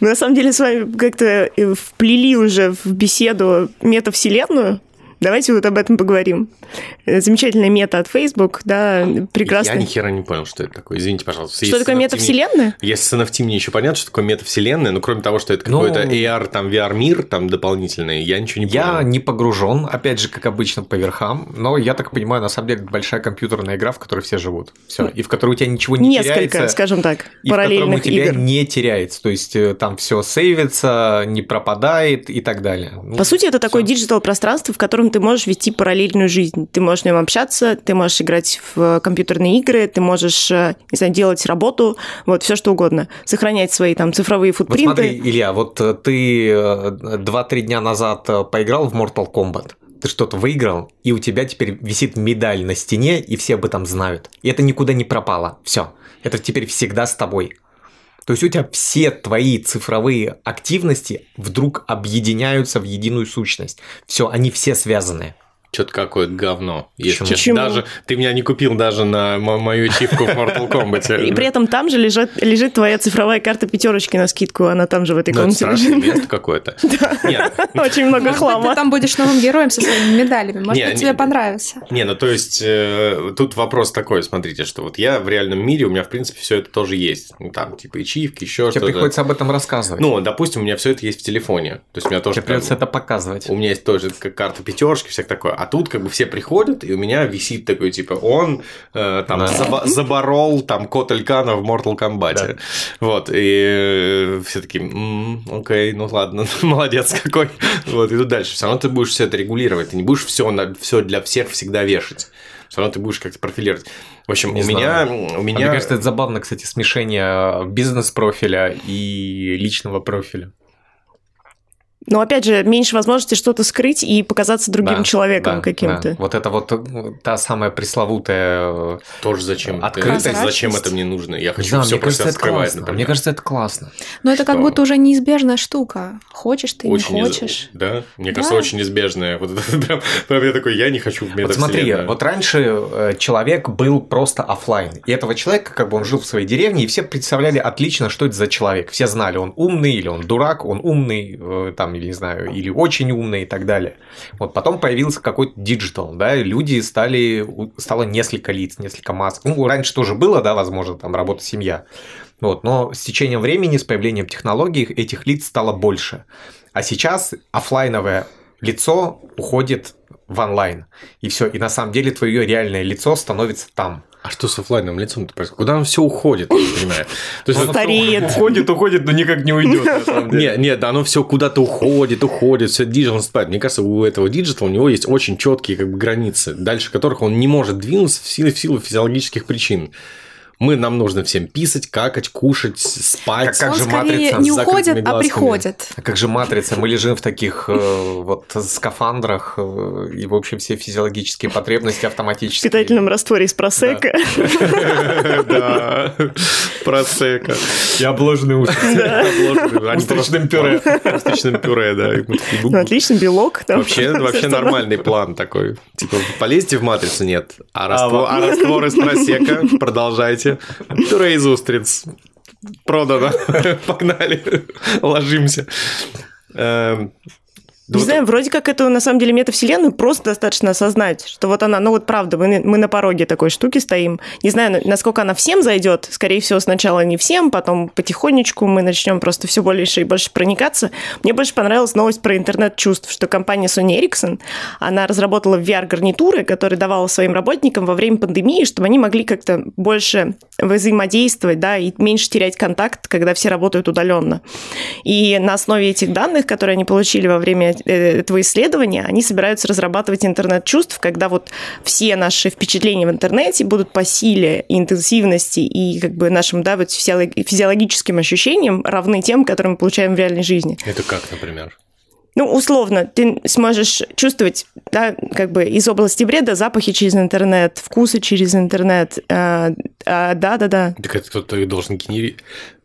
Мы на самом деле с вами как-то вплели уже в беседу метавселенную. Давайте вот об этом поговорим. Э, Замечательная мета от Facebook, да, Я прекрасная. ни хера не понял, что это такое. Извините, пожалуйста. Что Если такое метавселенная? Если с NFT мне еще понятно, что такое метавселенная, но кроме того, что это Ну, какой-то AR, там, VR-мир, там, дополнительный, я ничего не Я понял. не погружен, опять же, как обычно, по верхам, но я так понимаю, на самом деле, это большая компьютерная игра, в которой все живут. Все. И в которой у тебя ничего не Несколько, теряется. скажем так, и в котором у параллельных тебя игр. не теряется. То есть э, там все сейвится, не пропадает и так далее. Ну, По сути, это такое всё. диджитал-пространство, в котором ты можешь вести параллельную жизнь. Ты можешь в нем общаться, ты можешь играть в компьютерные игры, ты можешь, э, не знаю, делать работу, вот, все что угодно. Сохранять свои там цифровые Вот футпринты. смотри, Илья, вот э, ты э, 2-3 дня назад э, поиграл в Mortal Kombat, ты что-то выиграл, и у тебя теперь висит медаль на стене, и все об этом знают. И это никуда не пропало. Все. Это теперь всегда с тобой. То есть у тебя все твои цифровые активности вдруг объединяются в единую сущность. Все, они все связаны. Что-то какое-то говно. Если Почему? честно. Почему? Даже ты меня не купил даже на мо- мою ачивку в Mortal Kombat. И при этом там же лежит, лежит твоя цифровая карта пятерочки на скидку, она там же в этой Ну, это комнате лежит. место какое-то. <laughs> Нет, Очень много Может быть, ты хлама. там будешь новым героем со своими медалями. Может Не, быть, не- тебе понравится. Не, ну то есть э, тут вопрос такой, смотрите, что вот я в реальном мире, у меня в принципе все это тоже есть. Ну там типа ячивки, еще Тебе что-то. приходится об этом рассказывать. Ну, допустим, у меня все это есть в телефоне. То есть у меня тоже Тебе придется это показывать. У меня есть тоже как карта пятерочки, всякое такое. А тут как бы все приходят, и у меня висит такой, типа, он э, там Да. заба- заборол там кот Элькана в Mortal Kombat. Вот, и все таки окей, ну ладно, <laughs> молодец какой. Вот, и тут дальше. Все равно ты будешь все это регулировать, ты не будешь все, все для всех всегда вешать. Все равно ты будешь как-то профилировать. В общем, Не у меня, знаю. у А меня... Мне кажется, это забавно, кстати, смешение бизнес-профиля и личного профиля. Но опять же, меньше возможности что-то скрыть и показаться другим Да, человеком да, каким-то. да. Вот это вот э, та самая пресловутая... э, Тоже зачем? это- Открытость. Зачем это мне нужно? Я хочу знаю, все мне про себя это скрывать, классно. например. Мне кажется, это классно. Но это как Что? будто уже неизбежная штука. Хочешь ты, очень не из- хочешь. Да, мне Да. кажется, очень неизбежное. Вот это <laughs> прям, прям я такой, я не хочу в Вот смотри, вот раньше э, человек был просто оффлайн, И этого человека, как бы он жил в своей деревне, и все представляли отлично, что это за человек. Все знали, он умный или он дурак, он умный, э, или не знаю, или очень умный и так далее. Вот потом появился какой-то диджитал, да, люди стали, стало несколько лиц, несколько масок. Ну, раньше тоже было, да, возможно, там работа, семья. Вот, но с течением времени, с появлением технологий этих лиц стало больше. А сейчас оффлайновое лицо уходит в онлайн. И все. И на самом деле твое реальное лицо становится там. А что с оффлайновым лицом происходит? Куда оно все уходит, я не понимаю. То есть Он Стареет. Уходит, уходит, но никак не уйдет. Нет, нет, оно все куда-то уходит, уходит, все диджитал наступает. Мне кажется, у этого диджитала у него есть очень четкие как бы, границы, дальше которых он не может двинуться в силу, в силу физиологических причин. Мы, нам нужно всем писать, какать, кушать, спать. Как- как же матрица не уходит, а приходит. А как же матрица? Мы лежим в таких э, вот скафандрах, э, и, в общем, все физиологические потребности В автоматически. питательном растворе из просека. Да, <laughs> просека. И обложенные уши. Устричным пюре. Устричным пюре, да. Ну, отличный белок. Вообще, <laughs> нормальный план такой. Типа, полезьте в матрицу, нет. А раствор, а раствор из просека, продолжайте. Пюре из устриц. Продано. <laughs> Погнали. Ложимся. Не вот- знаю, вроде как это на самом деле метавселенную просто достаточно осознать, что вот она, ну вот правда, мы, мы на пороге такой штуки стоим. Не знаю, на- насколько она всем зайдет. Скорее всего, сначала не всем, потом потихонечку мы начнем просто все больше и больше проникаться. Мне больше понравилась новость про интернет чувств, что компания Sony Ericsson, она разработала VR-гарнитуры, которые давала своим работникам во время пандемии, чтобы они могли как-то больше взаимодействовать, да, и меньше терять контакт, когда все работают удаленно. И на основе этих данных, которые они получили во время этого исследования, они собираются разрабатывать интернет чувств, когда вот все наши впечатления в интернете будут по силе, интенсивности и как бы нашим, да, вот физиолог- физиологическим ощущениям равны тем, которые мы получаем в реальной жизни. Это как, например? Ну, условно, ты сможешь чувствовать, да, как бы из области бреда запахи через интернет, вкусы через интернет. а, а, Да-да-да. Так это кто-то должен генерировать.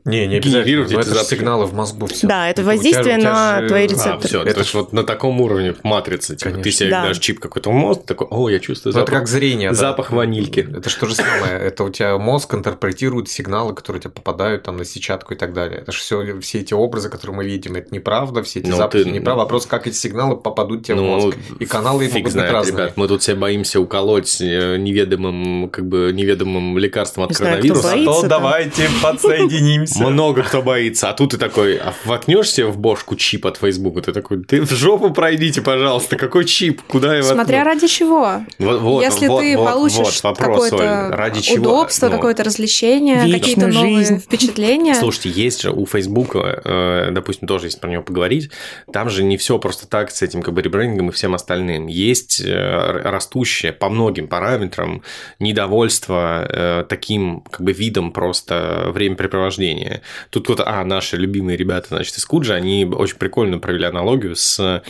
Не, не но эти Это же сигналы в мозгу. Всё. Да, это у тебя- воздействие у тебя на же- твои А, рецепторы. все, Это то есть вот на таком уровне матрицы, типа, ты себе Да. дашь чип какой-то в мозг, такой, о, я чувствую Ну, это запах. как зрение. да. запах ванильки. Это же то же самое. Это у тебя мозг интерпретирует сигналы, которые у тебя попадают там на сетчатку и так далее. Это же все, все эти образы, которые мы видим, это неправда, все эти Ну, запахи ты- неправда. Вопрос, как эти сигналы попадут тебе в Ну, мозг. И каналы Фиг могут быть знает, разные. ребят, мы тут все боимся уколоть э, неведомым, как бы, неведомым лекарством от Не знаю, кто коронавируса. боится. Зато там. давайте подсоединимся. Много кто боится, а тут ты такой, а воткнешь себе в бошку чип от Фейсбука, ты такой, ты в жопу пройдите, пожалуйста, какой чип, куда я Смотря воткну?» ради чего. Вот, вот, Если вот, ты вот, получишь вот вопрос, какое-то ради чего? удобство, Ну, какое-то развлечение, какие-то новые жизнь. <laughs> впечатления. Слушайте, есть же у Фейсбука, э, допустим, тоже если про него поговорить, там же не все просто так с этим как бы ребрендингом и всем остальным. Есть э, растущее по многим параметрам недовольство э, таким как бы видом просто времяпрепровождения. Тут кто-то, а, наши любимые ребята, значит, из Куджи, они очень прикольно провели аналогию с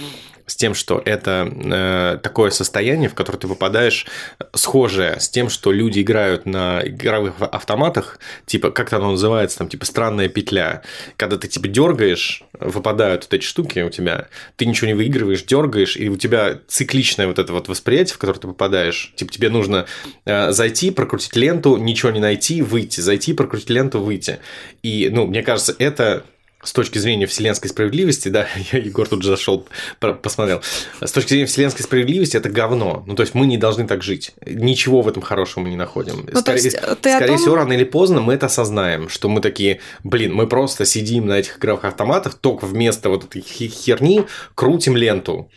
с тем, что это э, такое состояние, в которое ты попадаешь, схожее с тем, что люди играют на игровых автоматах, типа, как оно называется, там, типа, странная петля. Когда ты, типа, дергаешь, выпадают вот эти штуки у тебя, ты ничего не выигрываешь, дергаешь, и у тебя цикличное вот это вот восприятие, в которое ты попадаешь. Типа, тебе нужно э, зайти, прокрутить ленту, ничего не найти, выйти, зайти, прокрутить ленту, выйти. И, ну, мне кажется, это с точки зрения вселенской справедливости, да, <laughs> я, Егор тут же зашел, посмотрел, с точки зрения вселенской справедливости это говно. Ну, то есть мы не должны так жить. Ничего в этом хорошего мы не находим. Ну, то есть, о скорее том- всего, рано или поздно мы это осознаем, что мы такие, блин, мы просто сидим на этих игровых автоматах, только вместо вот этой херни крутим ленту.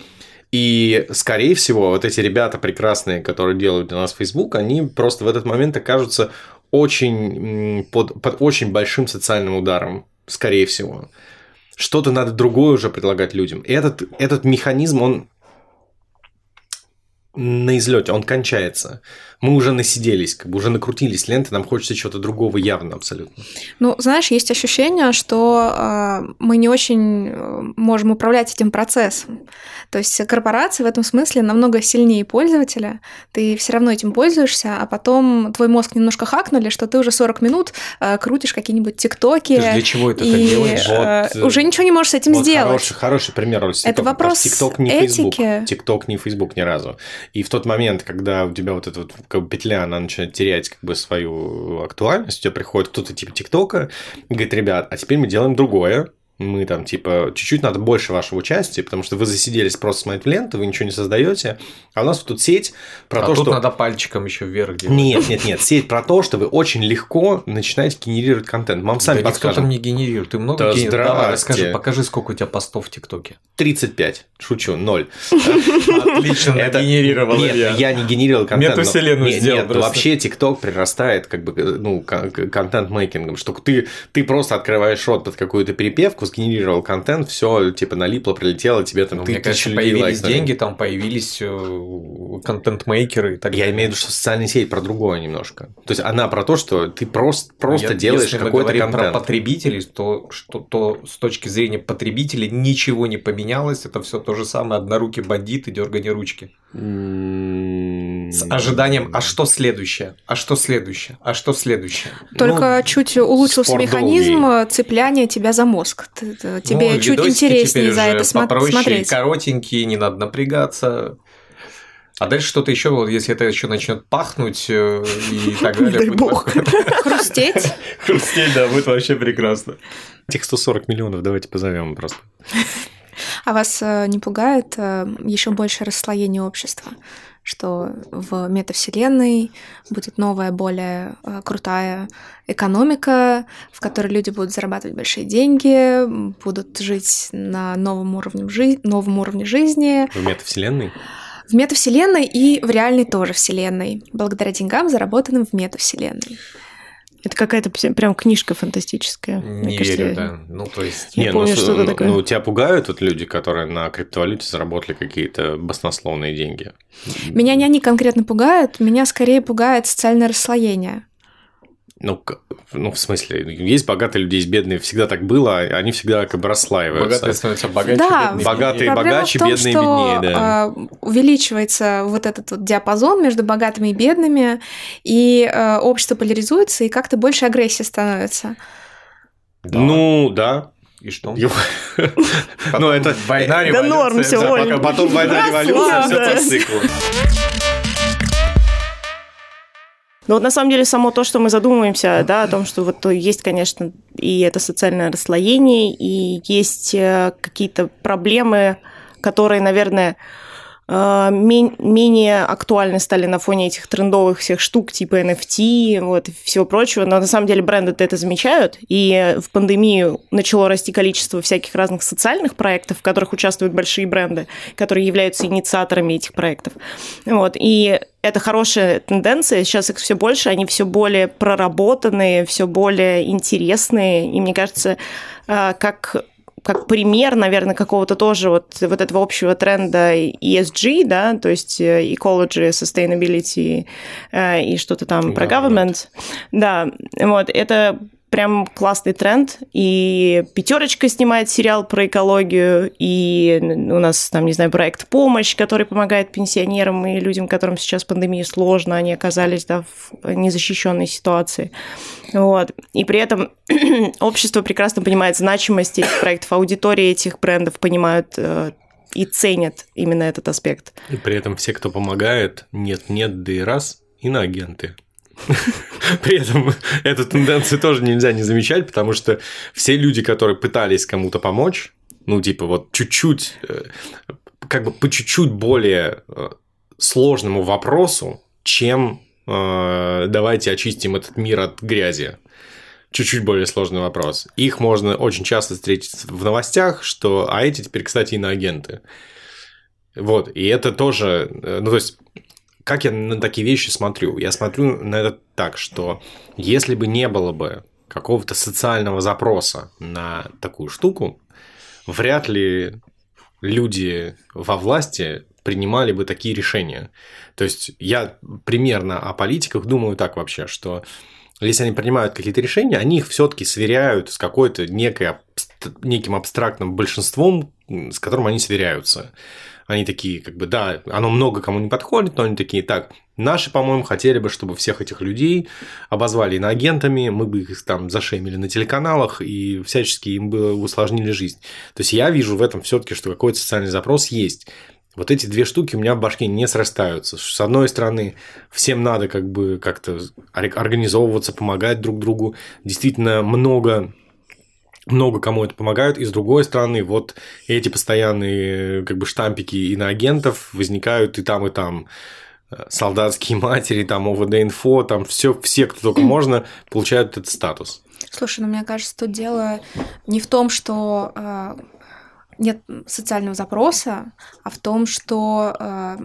И, скорее всего, вот эти ребята прекрасные, которые делают для нас Facebook, они просто в этот момент окажутся очень под, под очень большим социальным ударом, скорее всего. Что-то надо другое уже предлагать людям. И этот, этот механизм, он на излете, он кончается. Мы уже насиделись, как бы уже накрутились ленты, нам хочется чего-то другого явно абсолютно. Ну, знаешь, есть ощущение, что э, мы не очень э, можем управлять этим процессом. То есть корпорации в этом смысле намного сильнее пользователя. Ты все равно этим пользуешься, а потом твой мозг немножко хакнули, что ты уже 40 минут э, крутишь какие-нибудь тиктоки. Ты для чего это, и, делаешь? Э, Вот, уже ничего не можешь с этим вот сделать. Хороший, хороший пример. Роль Это вопрос ТикТок не Facebook. этики. ТикТок не Facebook ни разу. И в тот момент, когда у тебя вот эта вот как бы, петля, она начинает терять как бы свою актуальность, у тебя приходит кто-то типа ТикТока и говорит, ребят, а теперь мы делаем другое, мы там, типа, чуть-чуть надо больше вашего участия, потому что вы засиделись просто смотреть ленту, вы ничего не создаете, а у нас тут сеть про а то, тут что... надо пальчиком еще вверх делать. Нет, нет, нет, сеть про то, что вы очень легко начинаете генерировать контент. Мы вам сами да никто подскажем. там не генерирует. Ты много Да генерируешь? Давай, расскажи, покажи, сколько у тебя постов в ТикТоке. 35. Шучу, ноль. Отлично, Это- нагенерировал Нет, я не генерировал контент. Метавселенную сделал Нет, вообще ТикТок прирастает как бы, ну, кон- контент-мейкингом, что ты, ты просто открываешь рот под какую-то перепевку, сгенерировал контент, все, типа, налипло, прилетело, тебе там Ну, ты мне кажется, появились лайкнули. деньги, там появились э, контент-мейкеры и так Я далее. имею в виду, что социальная сеть про другое немножко. То есть она про то, что ты просто, просто Я- делаешь какой-то контент. про потребителей, то, что, то с точки зрения потребителей ничего не поменялось. Это все то же самое. Однорукий бандит и дергание ручки. М, С ожиданием, а что следующее? А что следующее? А что следующее? Только чуть улучшился механизм цепляния тебя за мозг. Тебе Ну, чуть интереснее за это попроще, смотреть. коротенькие, не надо напрягаться. А дальше что-то еще, вот если это еще начнет пахнуть э, и <laughs> так далее. Дай будет бог. <laughs> Хрустеть. Хрустеть, да, будет вообще прекрасно. Этих 140 миллионов давайте позовем просто. А вас э, не пугает еще больше расслоение общества? Что в метавселенной будет новая, более э, крутая экономика, в которой люди будут зарабатывать большие деньги, будут жить на новом уровне, жи- новом уровне жизни, В метавселенной? в метавселенной и в реальной тоже вселенной, благодаря деньгам, заработанным в метавселенной. Это какая-то прям книжка фантастическая. мне Не кажется. верю, да. Ну, то есть... Не помню, ну, что это ну, такое. Ну, тебя пугают вот люди, которые на криптовалюте заработали какие-то баснословные деньги. Меня не они конкретно пугают, меня скорее пугает социальное расслоение. Ну, ну, в смысле, есть богатые люди, есть бедные, всегда так было, а они всегда как бы расслаиваются. Богатые становятся богаче, Да, бедные богатые. Проблема богаче, том, бедные что беднее, да. э, увеличивается вот этот вот диапазон между богатыми и бедными, и э, общество поляризуется, и как-то больше агрессии становится. Да. Ну, да. и что? Ну, это... Война, Да революция, Потом война, революция, все по циклу. Ну вот на самом деле само то, что мы задумываемся, да, о том, что вот есть, конечно, и это социальное расслоение, и есть э, какие-то проблемы, которые, наверное, менее актуальны стали на фоне этих трендовых всех штук типа NFT, вот, всего прочего. Но на самом деле бренды это замечают, и в пандемию начало расти количество всяких разных социальных проектов, в которых участвуют большие бренды, которые являются инициаторами этих проектов. Вот, и это хорошая тенденция. Сейчас их все больше, они все более проработанные, все более интересные. И мне кажется, э, как как пример, наверное, какого-то тоже вот, вот этого общего тренда ESG, да, то есть э, ecology, sustainability э, и что-то там про government. Да, вот, это прям классный тренд, и Пятерочка снимает сериал про экологию, и у нас там, не знаю, проект «Помощь», который помогает пенсионерам и людям, которым сейчас пандемия сложно, они оказались да, в незащищенной ситуации. Вот. И при этом <clears throat> общество прекрасно понимает значимость этих проектов, аудитории этих брендов понимают э, и ценят именно этот аспект. И при этом все, кто помогает, нет-нет, да и раз, иноагенты. При этом эту тенденцию тоже нельзя не замечать, потому что все люди, которые пытались кому-то помочь, ну, типа, вот чуть-чуть, э, как бы по чуть-чуть более э, сложному вопросу, чем э, давайте очистим этот мир от грязи. Чуть-чуть более сложный вопрос. Их можно очень часто встретить в новостях, что, а эти теперь, кстати, иноагенты. Вот, и это тоже, э, ну, то есть, как я на такие вещи смотрю? Я смотрю на это так, что если бы не было бы какого-то социального запроса на такую штуку, вряд ли люди во власти принимали бы такие решения. То есть я примерно о политиках думаю так вообще, что если они принимают какие-то решения, они их все-таки сверяют с какой-то некой, неким абстрактным большинством, с которым они сверяются. Они такие, как бы, да, оно много кому не подходит, но они такие, так, наши, по-моему, хотели бы, чтобы всех этих людей обозвали иноагентами, мы бы их там зашемили на телеканалах и всячески им бы усложнили жизнь. То есть я вижу в этом все-таки, что какой-то социальный запрос есть. Вот эти две штуки у меня в башке не срастаются. С одной стороны, всем надо как бы как-то организовываться, помогать друг другу. Действительно много много кому это помогают, и с другой стороны, вот эти постоянные как бы штампики иноагентов возникают и там, и там солдатские <laughs> матери, там ОВД-инфо, там все, все, кто только <clears throat> можно, получают этот статус. Слушай, ну мне кажется, тут дело не в том, что э, нет социального запроса, а в том, что э,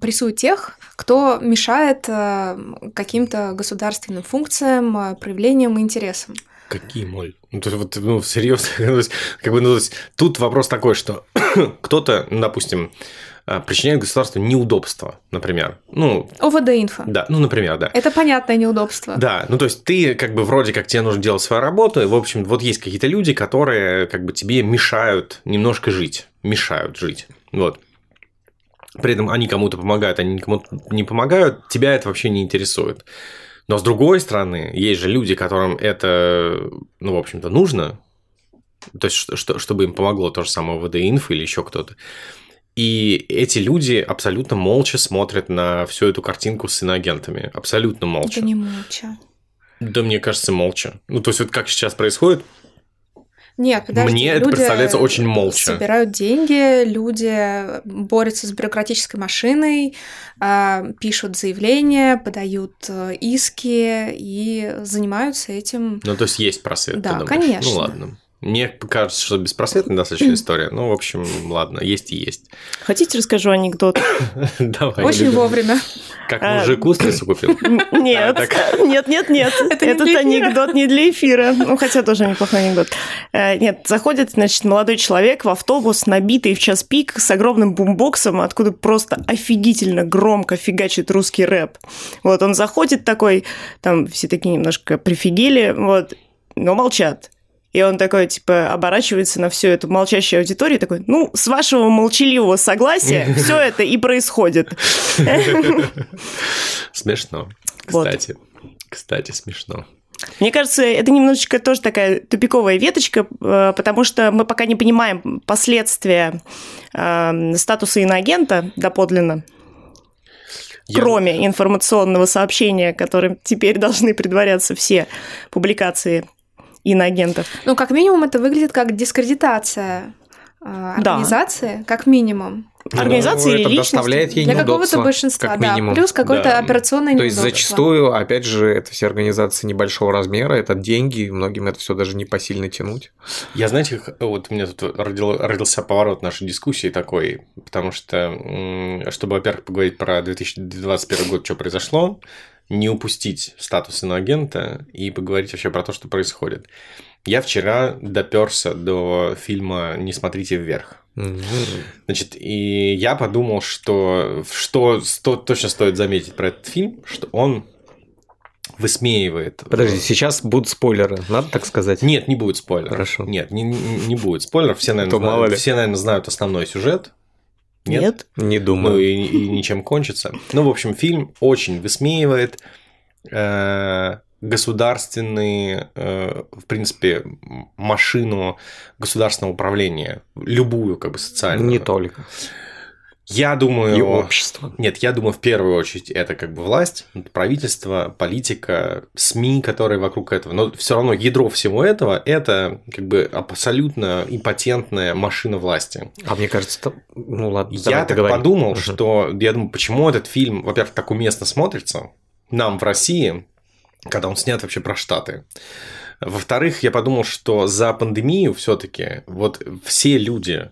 прессуют тех, кто мешает э, каким-то государственным функциям, э, проявлениям и интересам. Какие моль? Ну, то есть, вот, ну, серьезно, <laughs> как бы, ну, то есть, тут вопрос такой, что <clears throat> кто-то, допустим, э, причиняет государству неудобства, например. Ну, ОВД-инфо. Да, ну, например, да. Это понятное неудобство. Да, ну, то есть ты как бы вроде как тебе нужно делать свою работу, и, в общем, вот есть какие-то люди, которые как бы тебе мешают немножко жить, мешают жить, вот. При этом они кому-то помогают, они никому не помогают, тебя это вообще не интересует. Но с другой стороны, есть же люди, которым это, ну, в общем-то, нужно, то есть, что, чтобы им помогло то же самое ВД-инфо или еще кто-то. И эти люди абсолютно молча смотрят на всю эту картинку с иноагентами. Абсолютно молча. Это не молча. Да, мне кажется, молча. Ну, то есть, вот как сейчас происходит, нет, подожди. Мне это представляется очень молча. Собирают деньги, люди борются с бюрократической машиной, а, пишут заявления, подают э, иски и занимаются этим. Ну, то есть есть просвет, Да, конечно. Ну, ладно. Мне кажется, что беспросветная достаточно история. Ну, в общем, ладно, есть и есть. Хотите, расскажу анекдот? Давай. Очень вовремя. Как мужик устрицу купил? Нет, нет, нет, <laughs> нет. Этот анекдот не для эфира. Ну, хотя тоже неплохой анекдот. Э, нет, заходит, значит, молодой человек в автобус, набитый в час пик, с огромным бумбоксом, откуда просто офигительно громко фигачит русский рэп. Вот он заходит такой, там все такие немножко прифигели, вот, но молчат. И он такой, типа, оборачивается на всю эту молчащую аудиторию и такой, ну, с вашего молчаливого согласия <laughs> все это и происходит. Смешно. Кстати. Кстати, смешно. Мне кажется, это немножечко тоже такая тупиковая веточка, э, потому что мы пока не понимаем последствия э, статуса иноагента доподлинно. Я... Кроме информационного сообщения, которым теперь <laughs> должны предваряться все публикации иноагентов. Ну, как минимум, это выглядит как дискредитация э, организации, да. как минимум. Ну, Организации ну, или это личности. доставляет ей Для какого-то большинства, как минимум. да. Плюс какое-то да. операционное То есть зачастую, опять же, это все организации небольшого размера, это деньги, многим это все даже не посильно тянуть. Я, знаете, вот у меня тут родил, родился поворот нашей дискуссии такой, потому что, чтобы, во-первых, поговорить про 2021 год, что произошло, не упустить статус иноагента и поговорить вообще про то, что происходит. Я вчера доперся до фильма «Не смотрите вверх». Значит, и я подумал, что, что сто, точно стоит заметить про этот фильм, что он высмеивает. Подожди, сейчас будут спойлеры, надо так сказать? Нет, не будет спойлеров. Хорошо. Нет, не, не будет спойлеров. Все, наверное, знают, все, наверное, знают основной сюжет. Нет? Нет? Не думаю. Ну и, и ничем кончится. Ну, в общем, фильм очень высмеивает э, государственные, э, в принципе, машину государственного управления, любую, как бы, социальную. Не только. Я думаю... И общество. Нет, я думаю, в первую очередь это как бы власть, правительство, политика, СМИ, которые вокруг этого. Но все равно ядро всего этого – это как бы абсолютно импотентная машина власти. А мне кажется, ну ладно, Я так говори. подумал, угу. что... Я думаю, почему этот фильм, во-первых, так уместно смотрится нам в России, когда он снят вообще про Штаты. Во-вторых, я подумал, что за пандемию все-таки вот все люди,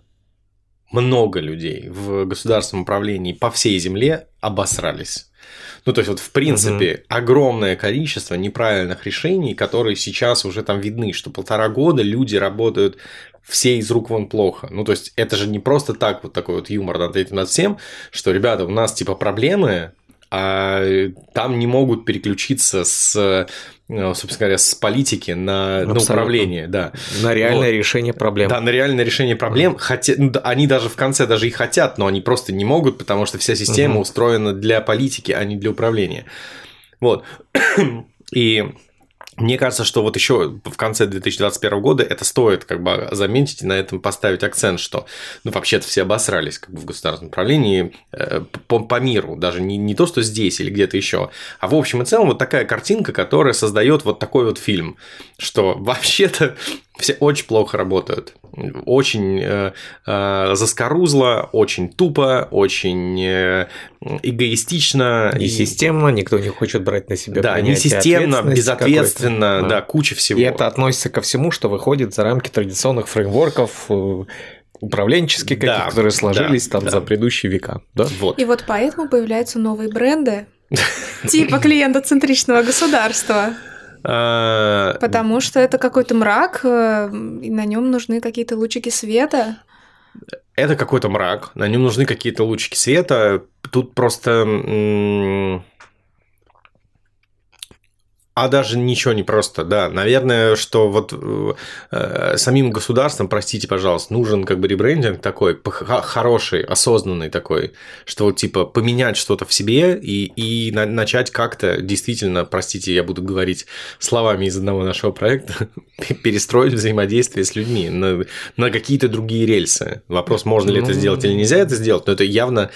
много людей в государственном управлении по всей земле обосрались. Ну, то есть, вот, в принципе, угу. огромное количество неправильных решений, которые сейчас уже там видны, что полтора года люди работают все из рук вон плохо. Ну, то есть, это же не просто так вот такой вот юмор над этим, над всем, что, ребята, у нас, типа, проблемы, а там не могут переключиться с ну, собственно говоря, с политики на, на управление, да. На реальное вот. решение проблем. Да, на реальное решение проблем. Хотя, ну, они даже в конце даже и хотят, но они просто не могут, потому что вся система угу. устроена для политики, а не для управления. Вот. <clears throat> И мне кажется, что вот еще в конце 2021 года это стоит как бы заметить и на этом поставить акцент, что ну вообще-то все обосрались как бы в государственном управлении э, по, по миру, даже не, не то, что здесь или где-то еще, а в общем и целом вот такая картинка, которая создает вот такой вот фильм, что <laughs> вообще-то все очень плохо работают. Очень э, э, заскорузло, очень тупо, очень э, эгоистично. Не системно, никто не хочет брать на себя Да, не системно, безответственно, да. да, куча всего. И это относится ко всему, что выходит за рамки традиционных фреймворков, э, управленческие какие-то, да, которые сложились да, там да. за предыдущие века. Да? Вот. И вот поэтому появляются новые бренды, <laughs> типа клиентоцентричного государства. А, Потому что это какой-то мрак, э, и на нем нужны какие-то лучики света. Это какой-то мрак, на нем нужны какие-то лучики света. Тут просто а даже ничего не просто, да. Наверное, что вот э, э самим государством, простите, пожалуйста, нужен как бы ребрендинг такой, хороший, осознанный такой, что вот типа поменять что-то в себе и, и на, начать как-то действительно, простите, я буду говорить словами из одного нашего проекта, <laughs> перестроить взаимодействие с людьми на, на какие-то другие рельсы. Вопрос, можно ли это ну, сделать или нельзя это сделать, но это явно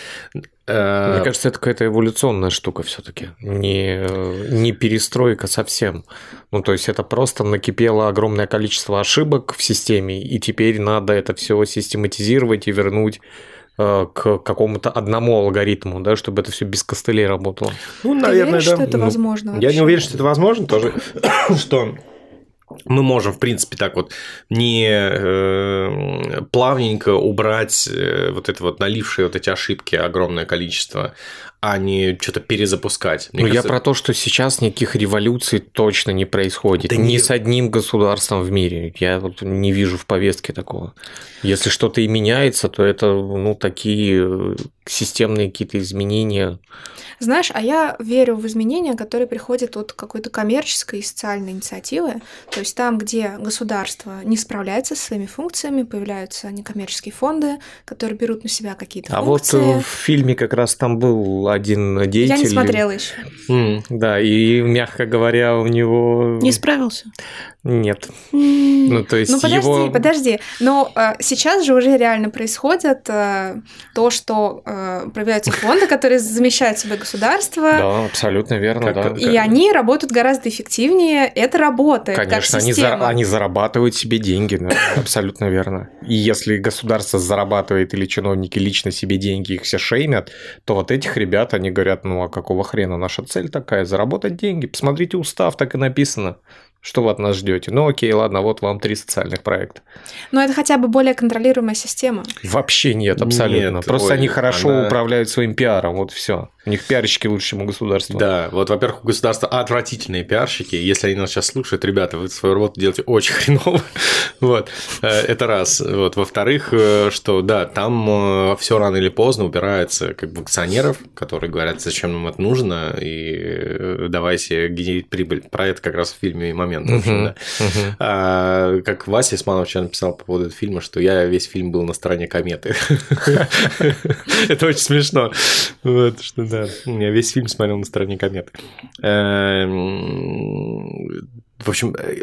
Мне кажется, это какая-то эволюционная штука все-таки, не, не перестройка совсем. Ну, то есть это просто накипело огромное количество ошибок в системе, и теперь надо это все систематизировать и вернуть э, к какому-то одному алгоритму, да, чтобы это все без костылей работало. Ну, наверное, Ты веришь, да. что это ну, возможно? Я не уверен, что это возможно тоже, <coughs> что мы можем, в принципе, так вот не э, плавненько убрать э, вот это вот налившие вот эти ошибки огромное количество, а не что-то перезапускать. Мне ну, кажется... я про то, что сейчас никаких революций точно не происходит. Да Ни не... с одним государством в мире. Я вот не вижу в повестке такого. Если что-то и меняется, то это ну, такие э, системные какие-то изменения. Знаешь, а я верю в изменения, которые приходят от какой-то коммерческой и социальной инициативы. То есть там, где государство не справляется со своими функциями, появляются некоммерческие фонды, которые берут на себя какие-то а функции. А вот в фильме как раз там был один деятель. Я не смотрела еще. Mm, да, и, мягко говоря, у него... Не справился? Нет. Ну, то есть ну, подожди, его... подожди. Но э, сейчас же уже реально происходит э, то, что э, появляются фонды, которые замещают себе государство. Да, абсолютно верно. Как, да. И они работают гораздо эффективнее. Это работает. Конечно, они, за, они зарабатывают себе деньги. Да, абсолютно верно. И если государство зарабатывает или чиновники лично себе деньги, их все шеймят, то вот этих ребят, они говорят, ну а какого хрена наша цель такая? Заработать деньги. Посмотрите устав, так и написано. Что вы от нас ждете? Ну окей, ладно, вот вам три социальных проекта. Но это хотя бы более контролируемая система. Вообще нет, абсолютно. Нет, Просто ой, они хорошо она... управляют своим пиаром, вот все. У них пиарщики лучше, чем у государства. Да, вот, во-первых, у государства отвратительные пиарщики. Если они нас сейчас слушают, ребята, вы свою работу делаете очень <laughs> хреново. вот, э, это раз. Вот, во-вторых, э, что, да, там э, все рано или поздно упирается как бы акционеров, которые говорят, зачем нам это нужно, и давайте генерить прибыль. Про это как раз в фильме момент. В общем, да. а, как Вася Исманов вчера написал по поводу этого фильма, что я весь фильм был на стороне кометы. <laughs> это очень смешно. Вот, что да, я весь фильм смотрел на стороне кометы. В общем, э,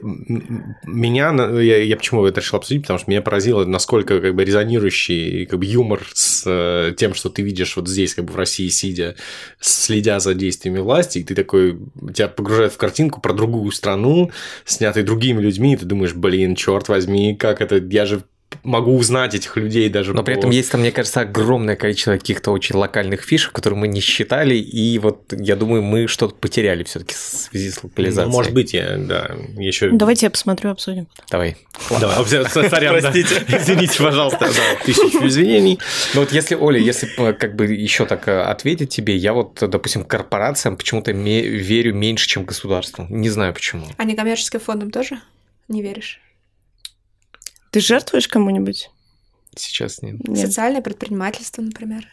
меня, я, я почему это решил обсудить, потому что меня поразило, насколько как бы резонирующий как бы, юмор с э, тем, что ты видишь вот здесь, как бы в России, сидя, следя за действиями власти, и ты такой, тебя погружает в картинку про другую страну, снятой другими людьми, и ты думаешь, блин, черт возьми, как это, я же могу узнать этих людей даже. Но при по- этом есть там, мне кажется, огромное количество каких-то очень локальных фишек, которые мы не считали, и вот я думаю, мы что-то потеряли все-таки в связи с локализацией. Ну, может быть, я, да, еще... Давайте я посмотрю, обсудим. Давай. Давай, сорян. Простите. Извините, пожалуйста, да, тысячу извинений. Ну вот если, Оля, если как бы еще так э, ответить тебе, я вот, допустим, корпорациям почему-то верю меньше, чем государству. Не знаю почему. А некоммерческим фондам тоже не веришь? Ты жертвуешь кому-нибудь? Сейчас нет. Нет. Социальное предпринимательство, например.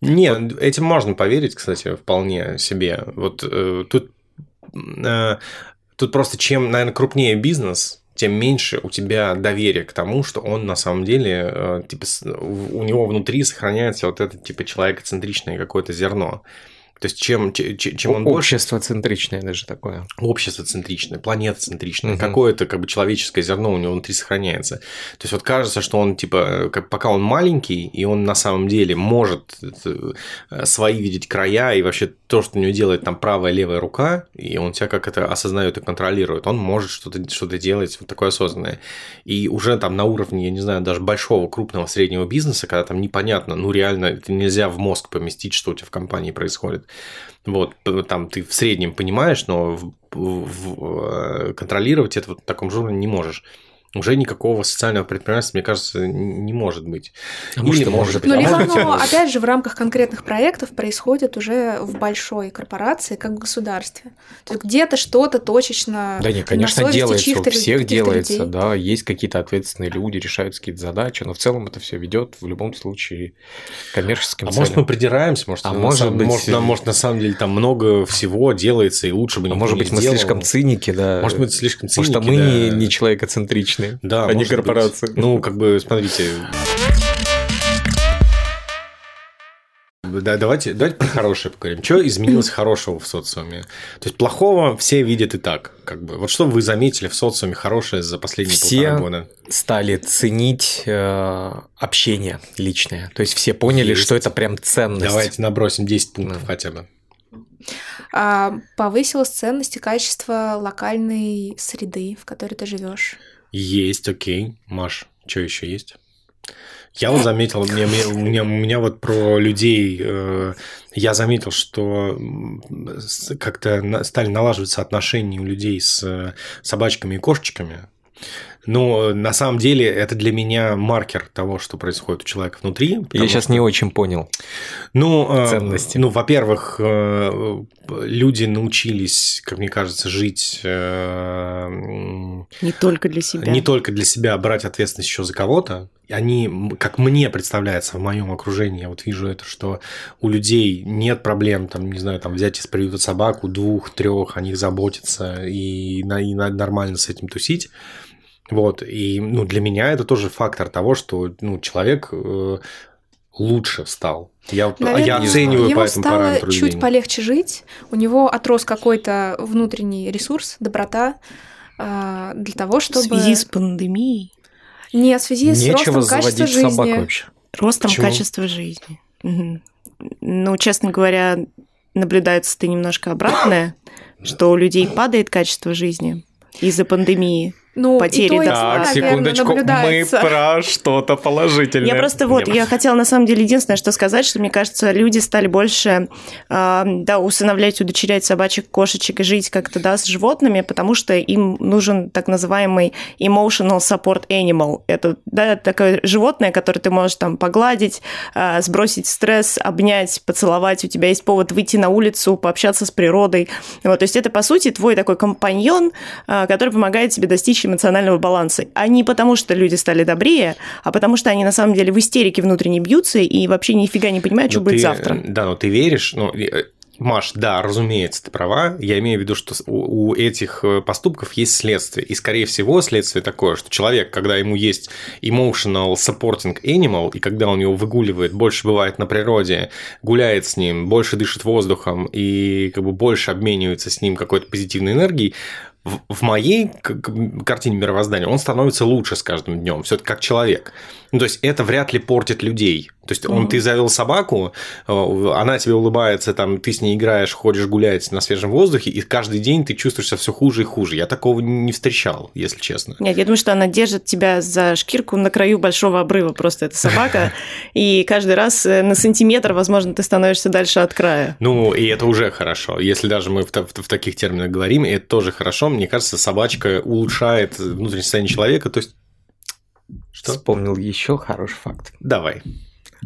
Не, этим можно поверить, кстати, вполне себе. Вот э, тут, э, тут просто чем, наверное, крупнее бизнес, тем меньше у тебя доверия к тому, что он на самом деле, э, типа, у у него внутри сохраняется вот это, типа, человекоцентричное какое-то зерно. То есть чем, че- че- чем он больше Общество центричное даже такое. общество центричное, планета центричная, Мгм. какое-то как бы человеческое зерно у него внутри сохраняется. То есть вот кажется, что он типа, как, пока он маленький, и он на самом деле может э, свои видеть края, и вообще то, что у него делает там правая, левая рука, и он себя как это осознает и контролирует, он может что-то что делать вот такое осознанное. И уже там на уровне, я не знаю, даже большого, крупного, среднего бизнеса, когда там непонятно, ну реально это нельзя в мозг поместить, что у тебя в компании происходит. Вот, п- там ты в среднем понимаешь, но в- в- э, контролировать это вот в таком же уровне не можешь. Уже никакого социального предпринимательства, мне кажется, не может быть. А может, Или и может быть. Ну, а либо может быть, оно, может. опять же, в рамках конкретных проектов происходит уже в большой корпорации, как в государстве. То есть где-то что-то точечно Да не, на конечно, делается, у всех делается, людей. да, есть какие-то ответственные люди, решаются какие-то задачи, но в целом это все ведет в любом случае к коммерческим А целям. может, мы придираемся, может, А может самом- быть- может, на, может, на самом деле там много всего делается, и лучше бы А никто может не быть, мы сделал. слишком циники, да. Может быть, слишком Потому что циники, мы да. не, не человекоцентричные, Да, а не может быть. корпорации. Ну, как бы, смотрите. Да, давайте, давайте про хорошее поговорим. Что изменилось хорошего в социуме? То есть плохого все видят и так. Как бы. Вот что вы заметили в социуме хорошее за последние Все полтора года? стали ценить э, общение личное. То есть все поняли, Есть. что это прям ценность. Давайте набросим 10 пунктов Да. хотя бы. А, повысилась ценность и качество локальной среды, в которой ты живешь. Есть, окей. Маш, что еще есть? Я вот заметил, мне, мне- у, меня, у меня вот про людей, э, я заметил, что как-то стали налаживаться отношения у людей с э, собачками и кошечками. Но на самом деле это для меня маркер того, что происходит у человека внутри. Я сейчас что- не очень понял. ну, э, Ценности. Ну, во-первых, э, люди научились, как мне кажется, жить э, Не только для себя. не только для себя, а брать ответственность еще за кого-то. Они, как мне представляется в моем окружении, я вот вижу это, что у людей нет проблем, там, не знаю, там взять из приюта собаку, двух, трех, о них заботиться и, и нормально с этим тусить. Вот, и ну, для меня это тоже фактор того, что ну, человек э, лучше стал. Я, Наверное, я оцениваю ему по этому стало параметру чуть людей. полегче жить, у него отрос какой-то внутренний ресурс, доброта а, для того, В чтобы... связи с пандемией, Не, в связи с Нечего ростом качества собак жизни. вообще. ростом Почему? качества жизни. Мгм. Ну, честно говоря, наблюдается ты немножко обратное, что у людей падает качество жизни из-за пандемии. Ну, Потери и то, и Так, наверное, секундочку, мы про что-то положительное. Я просто вот, я хотела на самом деле единственное, что сказать, что мне кажется, люди стали больше, э, да, усыновлять, удочерять собачек, кошечек и жить как-то, да, с животными, потому что им нужен так называемый emotional support animal. Это, да, такое животное, которое ты можешь там погладить, э, сбросить стресс, обнять, поцеловать, у тебя есть повод выйти на улицу, пообщаться с природой. Вот, то есть это, по сути, твой такой компаньон, э, который помогает тебе достичь эмоционального баланса. А не потому, что люди стали добрее, а потому что они на самом деле в истерике внутренней бьются и вообще нифига не понимают, что Ну, будет ты- завтра. Да, но ты веришь, ну, Маш, да, разумеется, ты права. Я имею в виду, что у этих э, поступков есть следствие. И, скорее всего, следствие такое, что человек, когда ему есть emotional supporting animal, и когда он его выгуливает, больше бывает на природе, гуляет с ним, больше дышит воздухом и как бы больше обменивается с ним какой-то позитивной энергией, в, моей картине мировоздания он становится лучше с каждым днем, все-таки как человек. Ну, то есть это вряд ли портит людей. То есть он, ты завел собаку, э, она тебе улыбается, там, ты с ней играешь, ходишь гулять на свежем воздухе, и каждый день ты чувствуешься все хуже и хуже. Я такого не встречал, если честно. Нет, я думаю, что она держит тебя за шкирку на краю большого обрыва, просто эта собака, <laughs> и каждый раз э, на сантиметр, возможно, ты становишься дальше от края. Ну, и это уже хорошо. Если даже мы в, в, в таких терминах говорим, это тоже хорошо, мне кажется, собачка улучшает внутреннее состояние человека, то есть что? Вспомнил еще хороший факт. Давай.